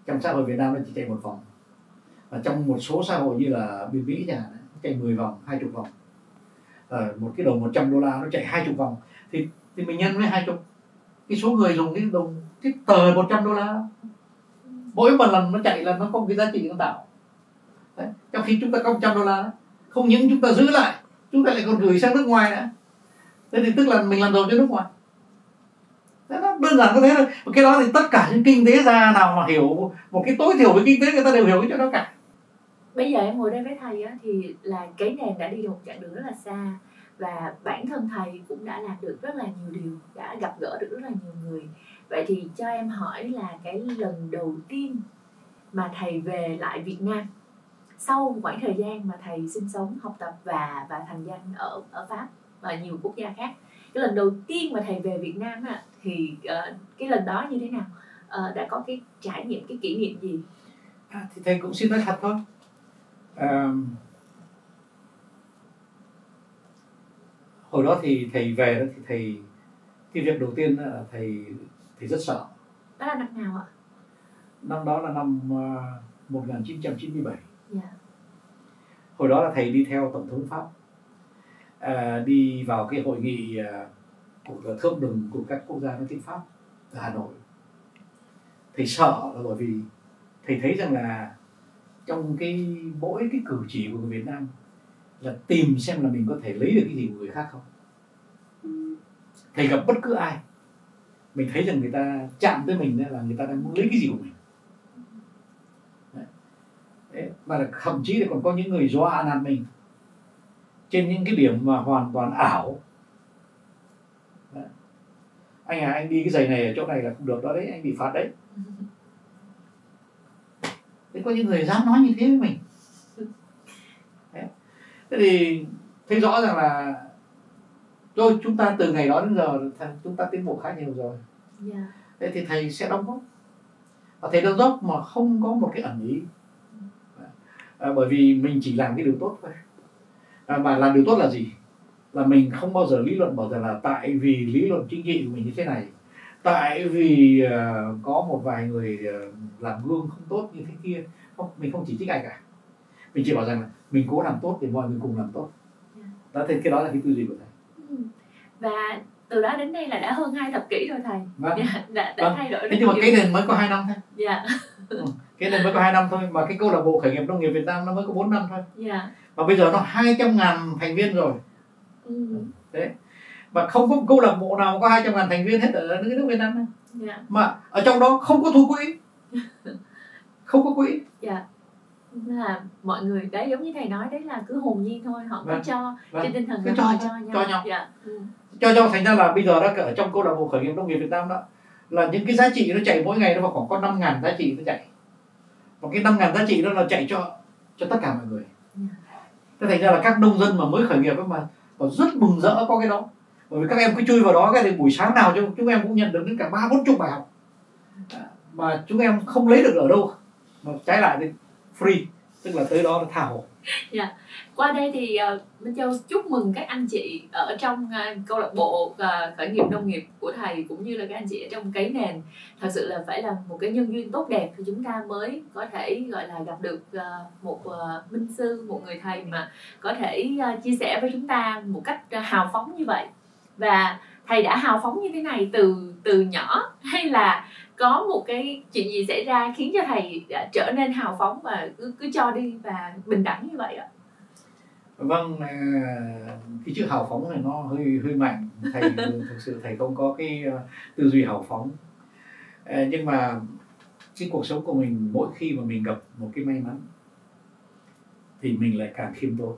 Trong xã hội Việt Nam nó chỉ chạy một vòng và trong một số xã hội như là bên Mỹ nhà chạy 10 vòng 20 vòng. À, một cái đồng 100 đô la nó chạy 20 vòng. Thì thì mình nhân với 20 cái số người dùng cái đồng cái tờ 100 đô la mỗi một lần nó chạy là nó có một cái giá trị nó tạo. Đấy. trong khi chúng ta có 100 đô la không những chúng ta giữ lại chúng ta lại còn gửi sang nước ngoài nữa. Thế thì tức là mình làm giàu cho nước ngoài. Thế nó đơn giản có thế thôi. Cái đó thì tất cả những kinh tế gia nào mà hiểu một cái tối thiểu về kinh tế người ta đều hiểu cái chỗ đó cả bây giờ em ngồi đây với thầy á, thì là cái nền đã đi được một chặng đường rất là xa. Và bản thân thầy cũng đã làm được rất là nhiều điều đã gặp gỡ được rất là nhiều người. Vậy thì cho em hỏi là cái lần đầu tiên mà thầy về lại Việt Nam sau một khoảng thời gian mà thầy sinh sống học tập và và thành danh ở ở Pháp và nhiều quốc gia khác cái lần đầu tiên mà thầy về Việt Nam á, thì uh, cái lần đó như thế nào? Uh, đã có cái trải nghiệm cái kỷ niệm gì? À, thì thầy cũng xin nói thật thôi à, hồi đó thì thầy về đó thì thầy cái việc đầu tiên là thầy thầy rất sợ. Đó là năm nào ạ? Năm đó là năm uh, 1997 dạ. Hồi đó là thầy đi theo tổng thống pháp à, đi vào cái hội nghị uh, của thượng đỉnh của các quốc gia nói tiếng pháp ở hà nội. Thầy sợ là bởi vì thầy thấy rằng là trong cái mỗi cái cử chỉ của người Việt Nam là tìm xem là mình có thể lấy được cái gì của người khác không thầy gặp bất cứ ai, mình thấy rằng người ta chạm tới mình là người ta đang muốn lấy cái gì của mình Đấy. và thậm chí là còn có những người dọa nạt mình trên những cái điểm mà hoàn toàn ảo đấy. anh à anh đi cái giày này ở chỗ này là không được, đó đấy, anh bị phạt đấy có những người dám nói như thế với mình. Đấy. thế thì thấy rõ rằng là thôi chúng ta từ ngày đó đến giờ chúng ta tiến bộ khá nhiều rồi. Yeah. thế thì thầy sẽ đóng góp. Và thầy đóng góp mà không có một cái ẩn ý. À, bởi vì mình chỉ làm cái điều tốt thôi. À, mà làm điều tốt là gì? Là mình không bao giờ lý luận bảo rằng là tại vì lý luận chính trị của mình như thế này tại vì uh, có một vài người uh, làm gương không tốt như thế kia không mình không chỉ trích ai cả. Mình chỉ bảo rằng là mình cố làm tốt để mọi người cùng làm tốt. Đó thì cái đó là cái tư duy của thầy. Ừ. và từ đó đến nay là đã hơn hai thập kỷ rồi thầy. Vâng. dạ, đã, đã vâng. thay đổi rất thế nhưng mà cái nền mới có hai năm thôi. Dạ. Ừ. cái nền mới có hai năm thôi mà cái câu lạc bộ khởi nghiệp nông nghiệp Việt Nam nó mới có 4 năm thôi. Dạ. Và bây giờ nó 200 ngàn thành viên rồi. Ừ. đấy và không có câu lạc bộ nào mà có 200 ngàn thành viên hết ở nước nước Việt Nam này. dạ. Mà ở trong đó không có thu quỹ. Không có quỹ. Dạ. Là mọi người đấy giống như thầy nói đấy là cứ hồn nhiên thôi. Họ cứ Vâng. cho Vâng. trên tinh thần Cứ cho họ cho nhau. cho nhau. dạ. Ừ. cho cho thành ra là bây giờ đó ở trong câu lạc bộ khởi nghiệp nông nghiệp Việt Nam đó là những cái giá trị nó chạy mỗi ngày nó vào khoảng có 5 ngàn giá trị nó chạy. Và cái 5 ngàn giá trị đó là chạy cho cho tất cả mọi người. Thế thành ra là các nông dân mà mới khởi nghiệp ấy mà mà rất mừng rỡ có cái đó bởi vì các em cứ chui vào đó cái thì buổi sáng nào chúng, chúng em cũng nhận được đến cả ba bốn chục bài học. Mà chúng em không lấy được ở đâu. Mà trái lại thì free tức là tới đó là tha hồ. Dạ. Qua đây thì uh, Minh Châu chúc mừng các anh chị ở trong uh, câu lạc bộ uh, khởi nghiệp nông nghiệp của thầy cũng như là các anh chị ở trong cái nền. Thật sự là phải là một cái nhân duyên tốt đẹp thì chúng ta mới có thể gọi là gặp được uh, một uh, minh sư một người thầy mà có thể uh, chia sẻ với chúng ta một cách uh, hào phóng như vậy và thầy đã hào phóng như thế này từ từ nhỏ. Hay là có một cái chuyện gì xảy ra khiến cho thầy đã trở nên hào phóng và cứ cứ cho đi và bình đẳng như vậy ạ? Vâng à, cái chữ hào phóng này nó hơi hơi mạnh. Thầy thực sự thầy không có cái ờ, tư duy hào phóng. À, nhưng mà cái cuộc sống của mình mỗi khi mà mình gặp một cái may mắn thì mình lại càng khiêm tốn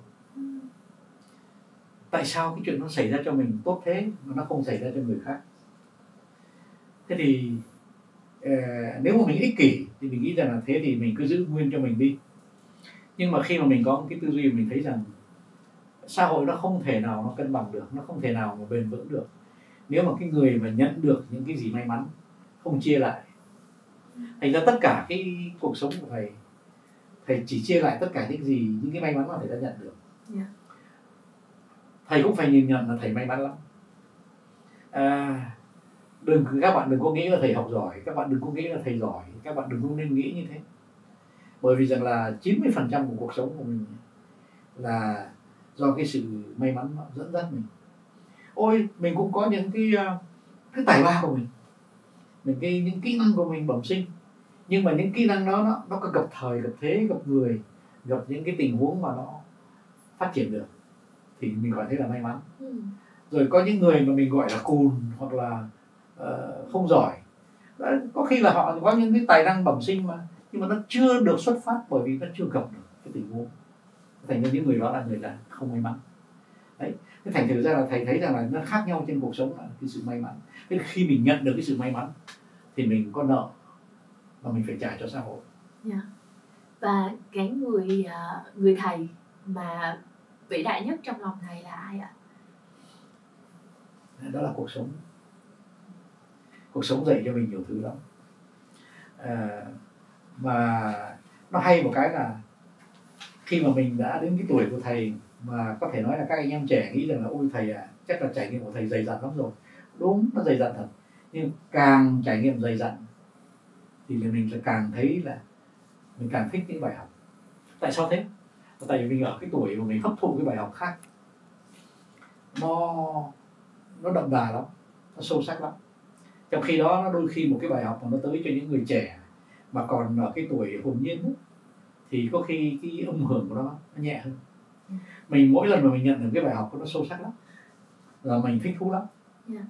tại sao cái chuyện nó xảy ra cho mình tốt thế mà nó không xảy ra cho người khác? Thế thì uh, nếu mà mình ích kỷ thì mình nghĩ rằng là thế thì mình cứ giữ nguyên cho mình đi. Nhưng mà khi mà mình có một cái tư duy mình thấy rằng xã hội nó không thể nào nó cân bằng được nó không thể nào mà bền vững được. Nếu mà cái người mà nhận được những cái gì may mắn không chia lại thành ra tất cả cái cuộc sống của thầy thầy chỉ chia lại tất cả những gì những cái may mắn mà thầy đã nhận được. Yeah. Thầy cũng phải nhìn nhận là thầy may mắn lắm. À, đừng các bạn đừng có nghĩ là thầy học giỏi các bạn đừng có nghĩ là thầy giỏi các bạn đừng có nên nghĩ như thế. Bởi vì rằng là 90% của cuộc sống của mình là do cái sự may mắn nó dẫn dắt mình. Ôi mình cũng có những cái à, cái tài ba của mình những cái những kỹ năng của mình bẩm sinh. Nhưng mà những kỹ năng đó nó nó có gặp thời gặp thế gặp người gặp những cái tình huống mà nó phát triển được thì mình gọi thế là may mắn ừ. rồi có những người mà mình gọi là cùn hoặc là uh, không giỏi đó, có khi là họ có những cái tài năng bẩm sinh mà nhưng mà nó chưa được xuất phát bởi vì nó chưa gặp được cái tình huống thành ra những người đó là người là không may mắn đấy thế thành thử ra là thầy thấy rằng là nó khác nhau trên cuộc sống là cái sự may mắn thế khi mình nhận được cái sự may mắn thì mình có nợ và mình phải trả cho xã hội yeah. Dạ. và cái người à, người thầy mà vĩ đại nhất trong lòng thầy là ai ạ? Đó là cuộc sống. Cuộc sống dạy cho mình nhiều thứ lắm. À, mà nó hay một cái là khi mà mình đã đến cái tuổi của thầy mà có thể nói là các anh em trẻ nghĩ rằng là ôi thầy à chắc là trải nghiệm của thầy dày dặn lắm rồi. Đúng nó dày dặn thật. Nhưng càng trải nghiệm dày dặn thì mình sẽ càng thấy là mình càng thích những bài học. Tại sao thế? Tại vì mình ở cái tuổi mà mình hấp thụ cái bài học khác. Nó nó đậm đà lắm nó sâu sắc lắm. Trong khi đó nó đôi khi một cái bài học mà nó tới cho những người trẻ mà còn ở cái tuổi hồn nhiên ấy, thì có khi cái âm hưởng của nó nó nhẹ hơn. Mình mỗi lần mà mình nhận được cái bài học nó sâu sắc lắm. Là mình thích thú lắm. Yeah.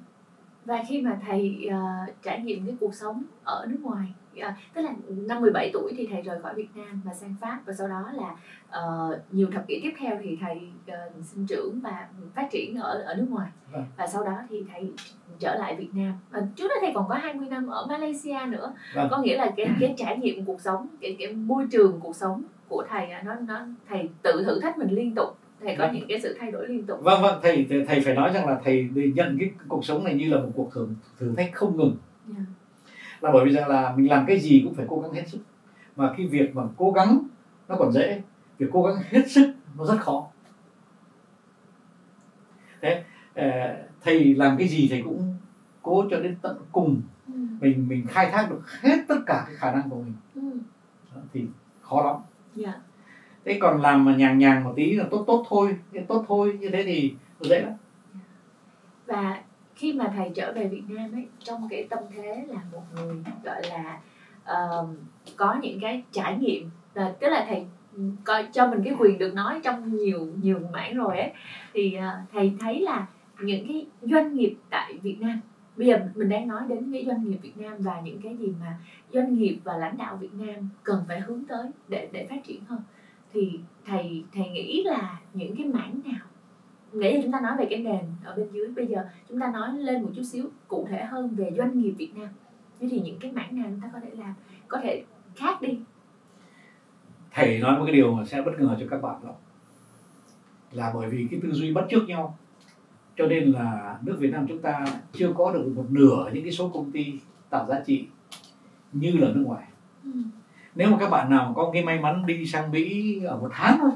Và khi mà thầy uh, trải nghiệm cái cuộc sống ở nước ngoài uh, tức là năm 17 tuổi thì thầy rời khỏi Việt Nam và sang Pháp. Và sau đó là uh, nhiều thập kỷ tiếp theo thì thầy uh, sinh trưởng và phát triển ở ở nước ngoài. Vâng. và sau đó thì thầy trở lại Việt Nam. Uh, trước đó thầy còn có 20 năm ở Malaysia nữa. Vâng. có nghĩa là cái cái trải nghiệm cuộc sống cái cái môi trường cuộc sống của thầy nó nó thầy tự thử thách mình liên tục thầy có những cái sự thay đổi liên tục vâng vâng thầy thầy phải nói rằng là thầy nhận cái cuộc sống này như là một cuộc thử thử thách không ngừng yeah. Dạ là bởi vì rằng là mình làm cái gì cũng phải cố gắng hết sức mà cái việc mà cố gắng nó còn dễ việc cố gắng hết sức nó rất khó thế ờ, thầy làm cái gì thầy cũng cố cho đến tận cùng ừ. mình mình khai thác được hết tất cả cái khả năng của mình ừ. thì khó lắm yeah. Thế còn làm mà nhàng nhàng một tí là tốt tốt thôi. Tốt thôi như thế thì dễ lắm. Và khi mà thầy trở về Việt Nam ấy trong cái tâm thế là một người gọi là uh, có những cái trải nghiệm là tức là thầy ừ, coi cho mình cái quyền được nói trong nhiều nhiều mảng rồi ấy thì uh, thầy thấy là những cái doanh nghiệp tại Việt Nam bây giờ mình đang nói đến cái doanh nghiệp Việt Nam và những cái gì mà doanh nghiệp và lãnh đạo Việt Nam cần phải hướng tới để để phát triển hơn thì thầy thầy nghĩ là những cái mảng nào? Nãy giờ chúng ta nói về cái nền ở bên dưới bây giờ chúng ta nói lên một chút xíu cụ thể hơn về doanh nghiệp Việt Nam. Thế thì những cái mảng nào chúng ta có thể làm có thể khác đi? Thầy nói một cái điều mà sẽ bất ngờ cho các bạn đó là bởi vì cái tư duy bắt trước nhau. Cho nên là nước Việt Nam chúng ta chưa có được một nửa những cái số công ty tạo giá trị như là nước ngoài. Ừ nếu mà các bạn nào có cái may mắn đi sang Mỹ ở một tháng thôi,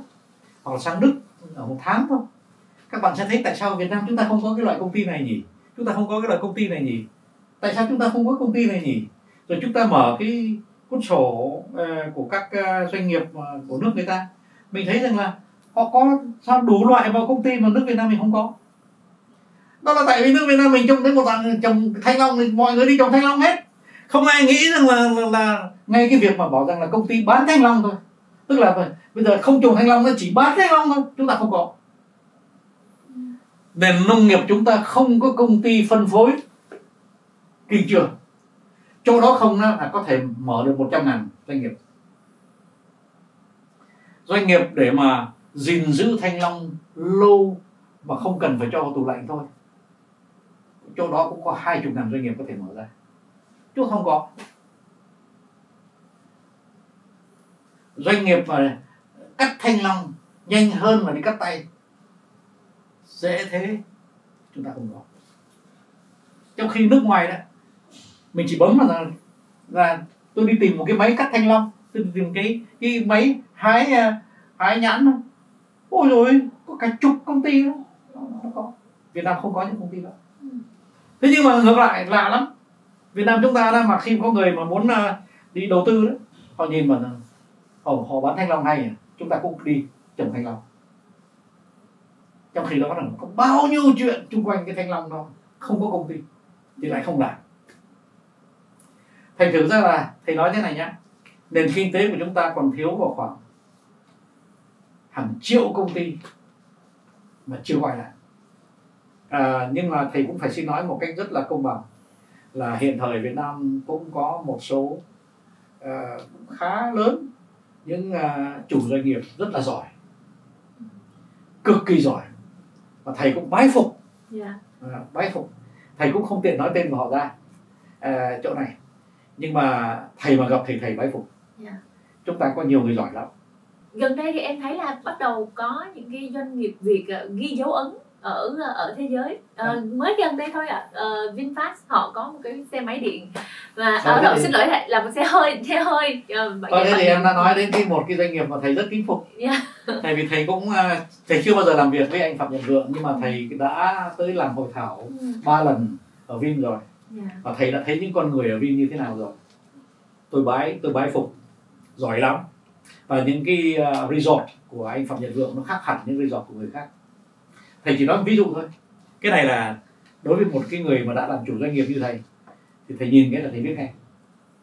hoặc là sang Đức ở một tháng thôi, các bạn sẽ thấy tại sao Việt Nam chúng ta không có cái loại công ty này nhỉ? Chúng ta không có cái loại công ty này nhỉ? Tại sao chúng ta không có công ty này nhỉ? Rồi chúng ta mở cái cuốn sổ ờ, của các ờ, doanh nghiệp ờ, của nước người ta. Mình thấy rằng là họ có sao đủ loại vào công ty mà nước Việt Nam mình không có. Đó là tại vì nước Việt Nam mình trông thấy một dạng trồng thanh long thì mọi người đi trồng thanh long hết không ai nghĩ rằng là, là, là ngay cái việc mà bảo rằng là công ty bán thanh long thôi. Tức là bây giờ không trồng thanh long nó chỉ bán thanh long thôi chúng ta không có. Nền nông nghiệp chúng ta không có công ty phân phối kinh trường chỗ đó không đó là có thể mở được 100 ngàn doanh nghiệp. Doanh nghiệp để mà gìn giữ thanh long lâu mà không cần phải cho vào tủ lạnh thôi. Chỗ đó cũng có hai chục ngàn doanh nghiệp có thể mở ra chứ không có. Doanh nghiệp mà cắt thanh long nhanh hơn mà đi cắt tay dễ thế chúng ta không có. Trong khi nước ngoài đó mình chỉ bấm là là tôi đi tìm một cái máy cắt thanh long tôi đi tìm cái cái máy hái à, hái nhãn thôi. Ôi rồi có cả chục công ty đó. Nó có. Việt Nam không có những công ty đó. Thế nhưng mà ngược lại lạ lắm Việt Nam chúng ta đó mà khi có người mà muốn ờ, đi đầu tư đó họ nhìn mà họ, họ bán thanh long hay à? chúng ta cũng đi trồng thanh long. Trong khi đó là có bao nhiêu chuyện chung quanh cái thanh long đó không có công ty thì lại không làm. Thành thử ra là thầy nói thế này nhá nền kinh tế của chúng ta còn thiếu vào khoảng hàng triệu công ty mà chưa gọi lại. À, nhưng mà thầy cũng phải xin nói một cách rất là công bằng là hiện thời Việt Nam cũng có một số uh, khá lớn những uh, chủ doanh nghiệp rất là giỏi cực kỳ giỏi và thầy cũng bái phục. Yeah. à, bái phục. Thầy cũng không tiện nói tên của họ ra. À, chỗ này. Nhưng mà thầy mà gặp thì thầy bái phục. Yeah. chúng ta có nhiều người giỏi lắm. Gần đây thì em thấy là bắt đầu có những cái doanh nghiệp việt ghi dấu ấn ở ở thế giới. Uh, mới gần đây thôi ạ. À, uh, Vinfast họ có một cái xe máy điện và ở đâu xin lỗi là, một xe hơi xe hơi uh, thế thì em đã nói đến cái một cái doanh nghiệp mà thầy rất kính phục. Yeah. tại vì thầy cũng thầy chưa bao giờ làm việc với anh Phạm Nhật Vượng nhưng mà thầy đã tới làm hội thảo ừ. ba lần ở Vin rồi. Yeah. và thầy đã thấy những con người ở Vin như thế nào rồi. Tôi bái tôi bái phục giỏi lắm. Và những cái resort của anh Phạm Nhật Vượng nó khác hẳn những resort của người khác thầy chỉ nói ví dụ thôi. Cái này là đối với một cái người mà đã làm chủ doanh nghiệp như thầy thì thầy nhìn cái là thầy biết ngay.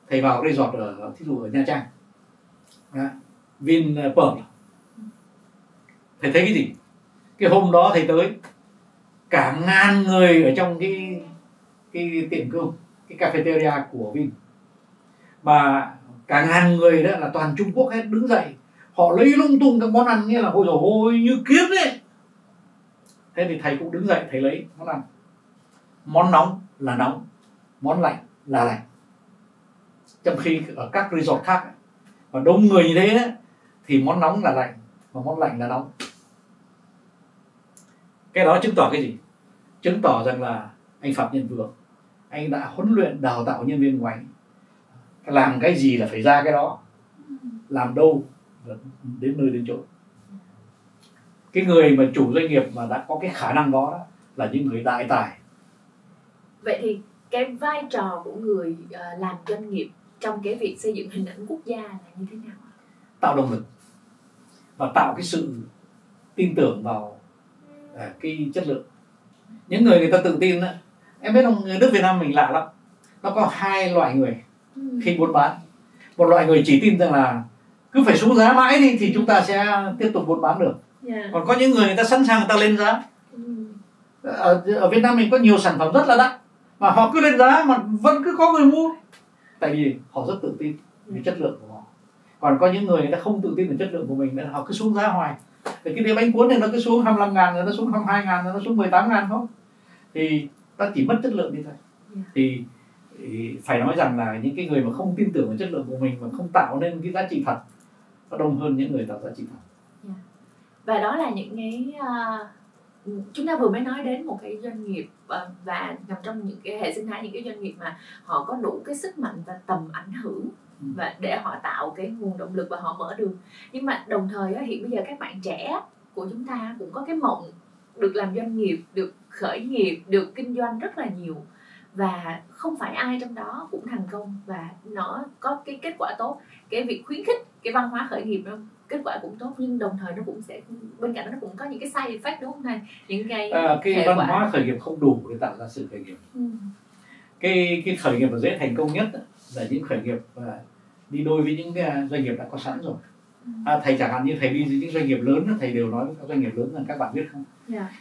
Thầy vào resort ở thí dụ ở nha trang. À, vin ờ, thầy thấy cái gì? Cái hôm đó thầy tới cả ngàn người ở trong cái cái tiệm cơm cái cafeteria của vin. Mà cả ngàn người đó là toàn trung quốc hết đứng dậy. Họ lấy lung tung các món ăn như là ôi rồi ôi như kiếm đấy thế thì thầy cũng đứng dậy, thầy lấy món ăn. Món nóng là nóng, món lạnh là lạnh. Trong khi ở các resort khác và đông người như thế thì món nóng là lạnh và món lạnh là nóng. Cái đó chứng tỏ cái gì? Chứng tỏ rằng là anh phạm nhân vượng anh đã huấn luyện, đào tạo nhân viên của anh làm cái gì là phải ra cái đó. Làm đâu đến nơi đến chỗ cái người mà chủ doanh nghiệp mà đã có cái khả năng đó, đó là những người đại tài. Vậy thì cái vai trò của người uh, làm doanh nghiệp trong cái việc xây dựng hình ảnh quốc gia là như thế nào? Tạo động lực và tạo cái sự tin tưởng vào uh, cái chất lượng. Những người người ta tự tin đó em biết không người nước Việt Nam mình lạ lắm. Nó có hai loại người ừ. khi buôn bán. Một loại người chỉ tin rằng là cứ phải xuống giá mãi đi thì chúng ta sẽ tiếp tục buôn bán được yeah. Còn có những người người ta sẵn sàng người ta lên giá ừ. ở, ở Việt Nam mình có nhiều sản phẩm rất là đắt mà họ cứ lên giá mà vẫn cứ có người mua tại vì họ rất tự tin về ừ. chất lượng của họ còn có những người người ta không tự tin về chất lượng của mình nên họ cứ xuống giá hoài thì cái đĩa bánh cuốn này nó cứ xuống 25 ngàn rồi nó xuống 22 ngàn rồi nó xuống 18 ngàn không thì ta chỉ mất chất lượng đi thôi yeah. Thì, thì phải nói rằng là những cái người mà không tin tưởng vào chất lượng của mình và không tạo nên cái giá trị thật nó đông hơn những người tạo giá trị thật và đó là những cái uh, chúng ta vừa mới nói đến một cái doanh nghiệp uh, và nằm trong những cái hệ sinh thái những cái doanh nghiệp mà họ có đủ cái sức mạnh và tầm ảnh hưởng ừ. và để họ tạo cái nguồn động lực và họ mở đường. Nhưng mà đồng thời hiện bây giờ các bạn trẻ của chúng ta cũng có cái mộng được làm doanh nghiệp được khởi nghiệp được kinh doanh rất là nhiều. Và không phải ai trong đó cũng thành công và nó có cái kết quả tốt. Cái việc khuyến khích cái văn hóa khởi nghiệp kết quả cũng tốt nhưng đồng thời nó cũng sẽ bên cạnh đó nó cũng có những cái side effect đúng không thầy những cái à, cái văn quả. hóa khởi nghiệp không đủ để tạo ra sự khởi nghiệp ừ. cái cái khởi nghiệp mà dễ thành công nhất là những khởi nghiệp và đi đôi với những cái doanh nghiệp đã có sẵn rồi ừ. à, thầy chẳng hạn như thầy đi những doanh nghiệp lớn thầy đều nói với các doanh nghiệp lớn rằng các bạn biết không yeah.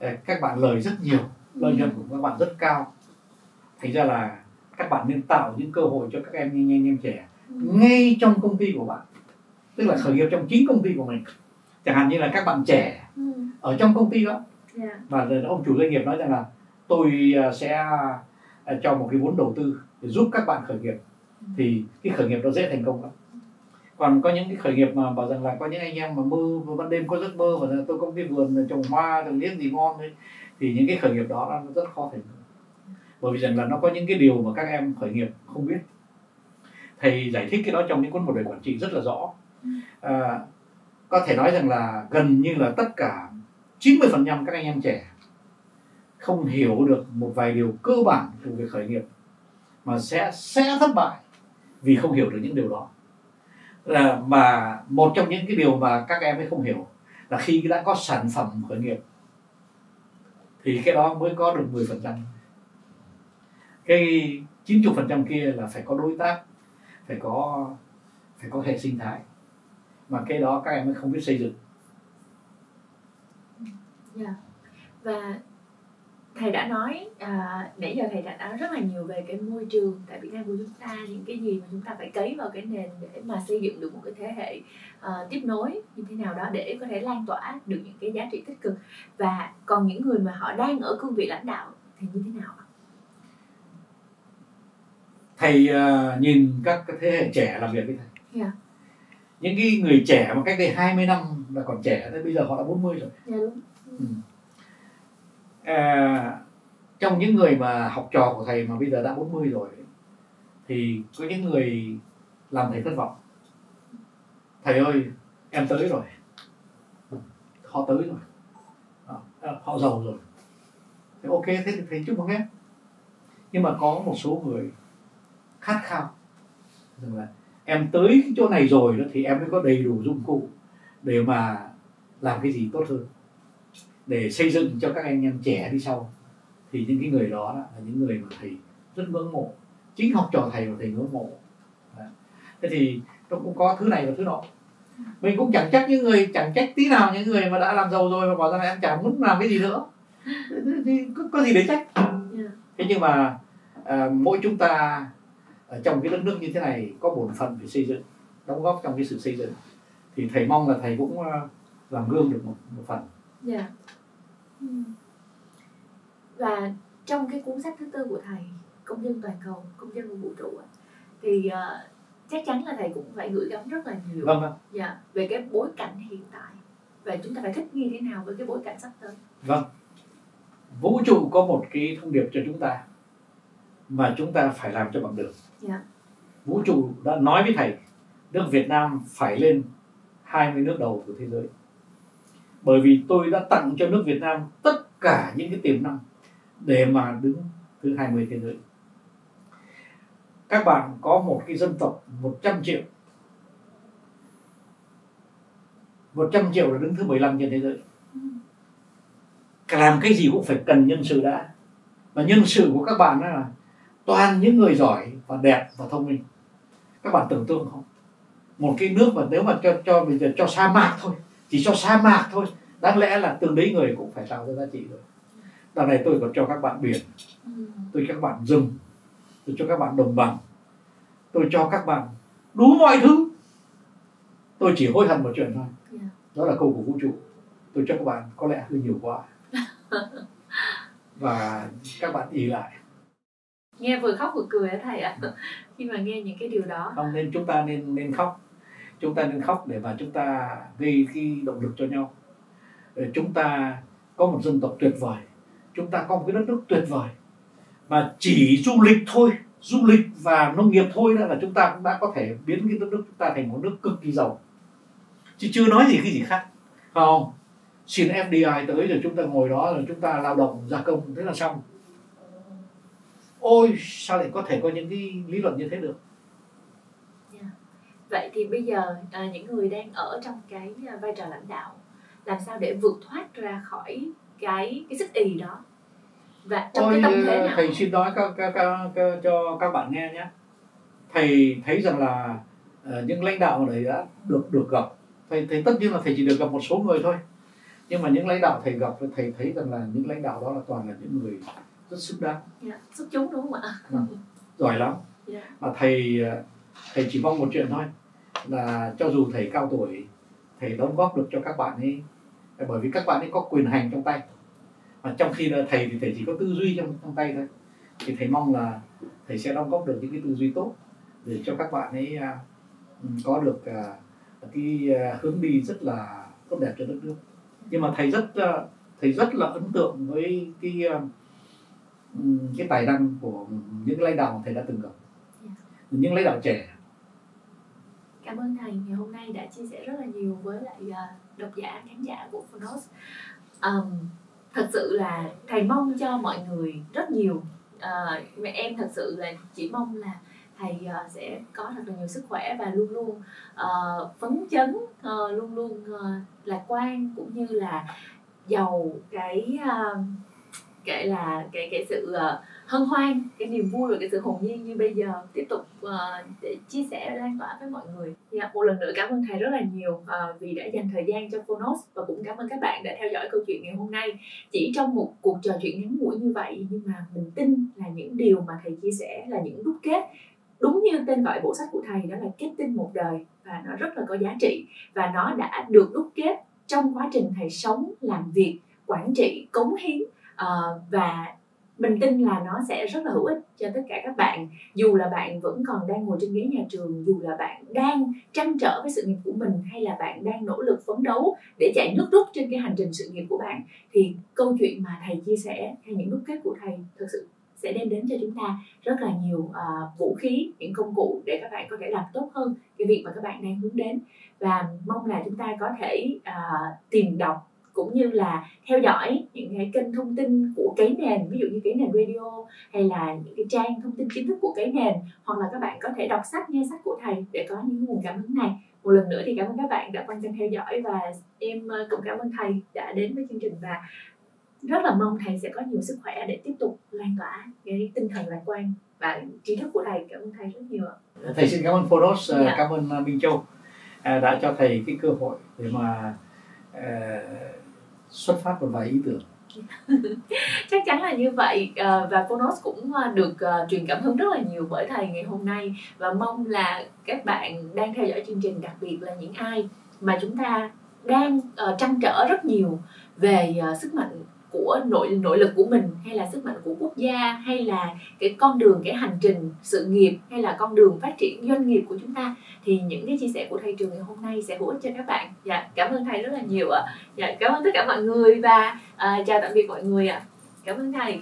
Dạ. các bạn lời rất nhiều lợi nhuận của các bạn rất cao thành ra là các bạn nên tạo những cơ hội cho các em anh em, em trẻ Ừ. ngay trong công ty của bạn tức là khởi nghiệp trong chính công ty của mình. Chẳng hạn như là các bạn trẻ Ừ. ở trong công ty đó. Dạ. và ông chủ doanh nghiệp nói rằng là tôi à, sẽ à, cho một cái vốn đầu tư để giúp các bạn khởi nghiệp. Thì cái khởi nghiệp nó dễ thành công lắm. Còn có những cái khởi nghiệp mà bảo rằng là có những anh em mà mơ ban đêm có giấc mơ và là tôi có cái vườn trồng hoa trồng liếc gì ngon đấy thì những cái khởi nghiệp đó nó rất khó thành công. Bởi vì rằng là nó có những cái điều mà các em khởi nghiệp không biết. Thầy giải thích cái đó trong những cuốn một đời quản trị rất là rõ à, có thể nói rằng là gần như là tất cả 90% các anh em trẻ không hiểu được một vài điều cơ bản của việc khởi nghiệp mà sẽ sẽ thất bại vì không hiểu được những điều đó. Là mà một trong những cái điều mà các em ấy không hiểu là khi đã có sản phẩm khởi nghiệp thì cái đó mới có được 10% cái 90% kia là phải có đối tác phải có phải có hệ sinh thái mà cái đó các em mới không biết xây dựng Dạ. Và thầy đã nói à, nãy giờ thầy đã nói rất là nhiều về cái môi trường tại Việt Nam của chúng ta những cái gì mà chúng ta phải cấy vào cái nền để mà xây dựng được một cái thế hệ à, tiếp nối như thế nào đó để có thể lan tỏa được những cái giá trị tích cực và còn những người mà họ đang ở cương vị lãnh đạo thì như thế nào ạ? thầy à, nhìn các cái thế hệ trẻ làm việc với thầy Dạ. Những cái người trẻ mà cách đây 20 năm là còn trẻ tới bây giờ họ đã 40 rồi. Dạ đúng. à, trong những người mà học trò của thầy mà bây giờ đã 40 rồi thì có những người làm thầy thất vọng. Thầy ơi em tới rồi. Họ tới rồi. À, họ giàu rồi. Thì ok thế thì thầy chúc mừng em nhưng mà có một số người khát khao. Rằng là em tới cái chỗ này rồi đó thì em mới có đầy đủ dụng cụ để mà làm cái gì tốt hơn. Để xây dựng cho các anh em trẻ đi sau. Thì những cái người đó là những người mà thầy rất ngưỡng mộ. Chính học trò thầy mà thầy ngưỡng mộ. Thế thì nó cũng có thứ này và thứ nọ. Mình cũng chẳng trách những người chẳng trách tí nào những người mà đã làm giàu rồi mà bảo rằng là em chẳng muốn làm cái gì nữa. Thì có, có gì để trách. Dạ. thế nhưng mà à, mỗi chúng ta ở trong cái đất nước như thế này có bổn phận phải xây dựng đóng góp trong cái sự xây dựng thì thầy mong là thầy cũng à, làm gương được một, một phần Dạ. Ừ. Và trong cái cuốn sách thứ tư của thầy công dân toàn cầu công dân của vũ trụ thì ờ, chắc chắn là thầy cũng phải gửi gắm rất là nhiều vâng vâng dạ, về cái bối cảnh hiện tại và chúng ta phải thích nghi thế nào với cái bối cảnh sắp tới Vâng. Vũ trụ có một cái thông điệp cho chúng ta mà chúng ta phải làm cho bằng được yeah. Vũ trụ đã nói với thầy nước Việt Nam phải lên 20 nước đầu của thế giới. Bởi vì tôi đã tặng cho nước Việt Nam tất cả những cái tiềm năng để mà đứng thứ 20 thế giới. Các bạn có một cái dân tộc 100 triệu 100 triệu là đứng thứ 15 trên thế giới làm cái gì cũng phải cần nhân sự đã và nhân sự của các bạn là toàn những người giỏi và đẹp và thông minh. Các bạn tưởng tượng không? Một cái nước mà nếu mà cho cho bây giờ cho sa mạc thôi chỉ cho sa mạc thôi đáng lẽ là từng đấy người cũng phải tạo ra giá trị rồi. Đằng này tôi còn cho các bạn biển tôi cho các bạn rừng tôi cho các bạn đồng bằng tôi cho các bạn đủ mọi thứ. Tôi chỉ hối hận một chuyện thôi. Dạ. đó là câu của vũ trụ. Tôi cho các bạn có lẽ hơi nhiều quá. Và các bạn ý lại nghe vừa khóc vừa cười á thầy ạ. Khi mà nghe những cái điều đó. Không, nên chúng ta nên nên khóc. Chúng ta nên khóc để mà chúng ta gây cái động lực cho nhau. Để chúng ta có một dân tộc tuyệt vời. Chúng ta có một cái đất nước tuyệt vời. Mà chỉ du lịch thôi. Du lịch và nông nghiệp thôi đó là chúng ta cũng đã có thể biến cái đất nước chúng ta thành một nước cực kỳ giàu. Chứ chưa nói gì cái gì khác. Không. Xin FDI tới rồi chúng ta ngồi đó rồi chúng ta lao động gia công. Thế là xong ôi sao lại có thể có những cái lý luận như thế được? Vậy thì bây giờ à, những người đang ở trong cái à, vai trò lãnh đạo làm sao để vượt thoát ra khỏi cái cái sức ì đó? Và trong Ôi, cái tâm thế nào? thầy xin nói các, các, các, các, cho các bạn nghe nhé. Thầy thấy rằng là ờ, những lãnh đạo ở đấy đã được được gặp. Thầy thầy tất nhiên là thầy chỉ được gặp một số người thôi. Nhưng mà những lãnh đạo thầy gặp thầy thấy rằng là những lãnh đạo đó là toàn là những người rất xứng đáng dạ, xuất chúng đúng không ạ? Giỏi lắm. Dạ. mà thầy thầy chỉ mong một chuyện thôi là cho dù thầy cao tuổi thầy đóng góp được cho các bạn ấy bởi vì các bạn ấy có quyền hành trong tay. Mà trong khi là thầy thì thầy chỉ có tư duy trong trong tay thôi. Thì thầy mong là thầy sẽ đóng góp được những cái tư duy tốt để cho các bạn ấy à, ừ, có được à, cái à, hướng đi rất là tốt đẹp cho đất nước. Nhưng mà thầy rất à, thầy rất là ấn tượng với cái à, cái tài năng của những lãnh đạo thầy đã từng gặp. Những lãnh đạo trẻ. Cảm ơn thầy ngày hôm nay đã chia sẻ rất là nhiều với lại à, độc giả khán giả của Phonos. Um, thật sự là thầy mong cho mọi người rất nhiều. À, mà em thật sự là chỉ mong là thầy à, sẽ có thật là nhiều sức khỏe và luôn luôn à, phấn chấn à, luôn luôn à, lạc quan cũng như là giàu cái à, cái là cái cái sự uh, hân hoan cái niềm vui và cái sự hồn nhiên như bây giờ. Tiếp tục uh, để chia sẻ và lan tỏa với mọi người. Yeah, một lần nữa cảm ơn thầy rất là nhiều uh, vì đã dành thời gian cho Phonos và cũng cảm ơn các bạn đã theo dõi câu chuyện ngày hôm nay. Chỉ trong một cuộc trò chuyện ngắn ngủi như vậy nhưng mà mình tin là những điều mà thầy chia sẻ là những đúc kết. Đúng như tên gọi bộ sách của thầy đó là kết tinh một đời và nó rất là có giá trị. Và nó đã được đúc kết trong quá trình thầy sống làm việc quản trị cống hiến uh, và mình tin là nó sẽ rất là hữu ích cho tất cả các bạn. Dù là bạn vẫn còn đang ngồi trên ghế nhà trường dù là bạn đang trăn trở với sự nghiệp của mình hay là bạn đang nỗ lực phấn đấu để chạy nước rút trên cái hành trình sự nghiệp của bạn thì câu chuyện mà thầy chia sẻ hay những đúc kết của thầy thực sự sẽ đem đến cho chúng ta rất là nhiều uh, vũ khí những công cụ để các bạn có thể làm tốt hơn cái việc mà các bạn đang hướng đến. Và mong là chúng ta có thể uh, tìm đọc cũng như là theo dõi những cái kênh thông tin của cái nền ví dụ như cái nền radio hay là những cái trang thông tin chính thức của cái nền hoặc là các bạn có thể đọc sách nghe sách của thầy để có những nguồn cảm hứng này. Một lần nữa thì cảm ơn các bạn đã quan tâm theo dõi và em ờ, cũng cảm ơn thầy đã đến với chương trình và rất là mong thầy sẽ có nhiều sức khỏe để tiếp tục lan tỏa cái tinh thần lạc quan và trí thức của thầy. Cảm ơn thầy rất nhiều ạ. Thầy xin cảm ơn Phonos ờ, Dạ. cảm ơn ờ, Minh Châu ờ, đã cho thầy cái cơ hội để mà xuất phát một vài ý tưởng. Chắc chắn là như vậy. Ờ, và Phonos cũng ờ, được ờ, truyền cảm hứng rất là nhiều bởi thầy ngày hôm nay và mong là các bạn đang theo dõi chương trình, đặc biệt là những ai mà chúng ta đang trăn trở rất nhiều về sức mạnh của nội nội lực của mình hay là sức mạnh của quốc gia hay là cái con đường cái hành trình sự nghiệp hay là con đường phát triển doanh nghiệp của chúng ta thì những cái chia sẻ của thầy trường ngày hôm nay sẽ hữu ích cho các bạn. Dạ cảm ơn thầy rất là nhiều ạ. Dạ cảm ơn tất cả mọi người và à, chào tạm biệt mọi người ạ. Cảm ơn thầy.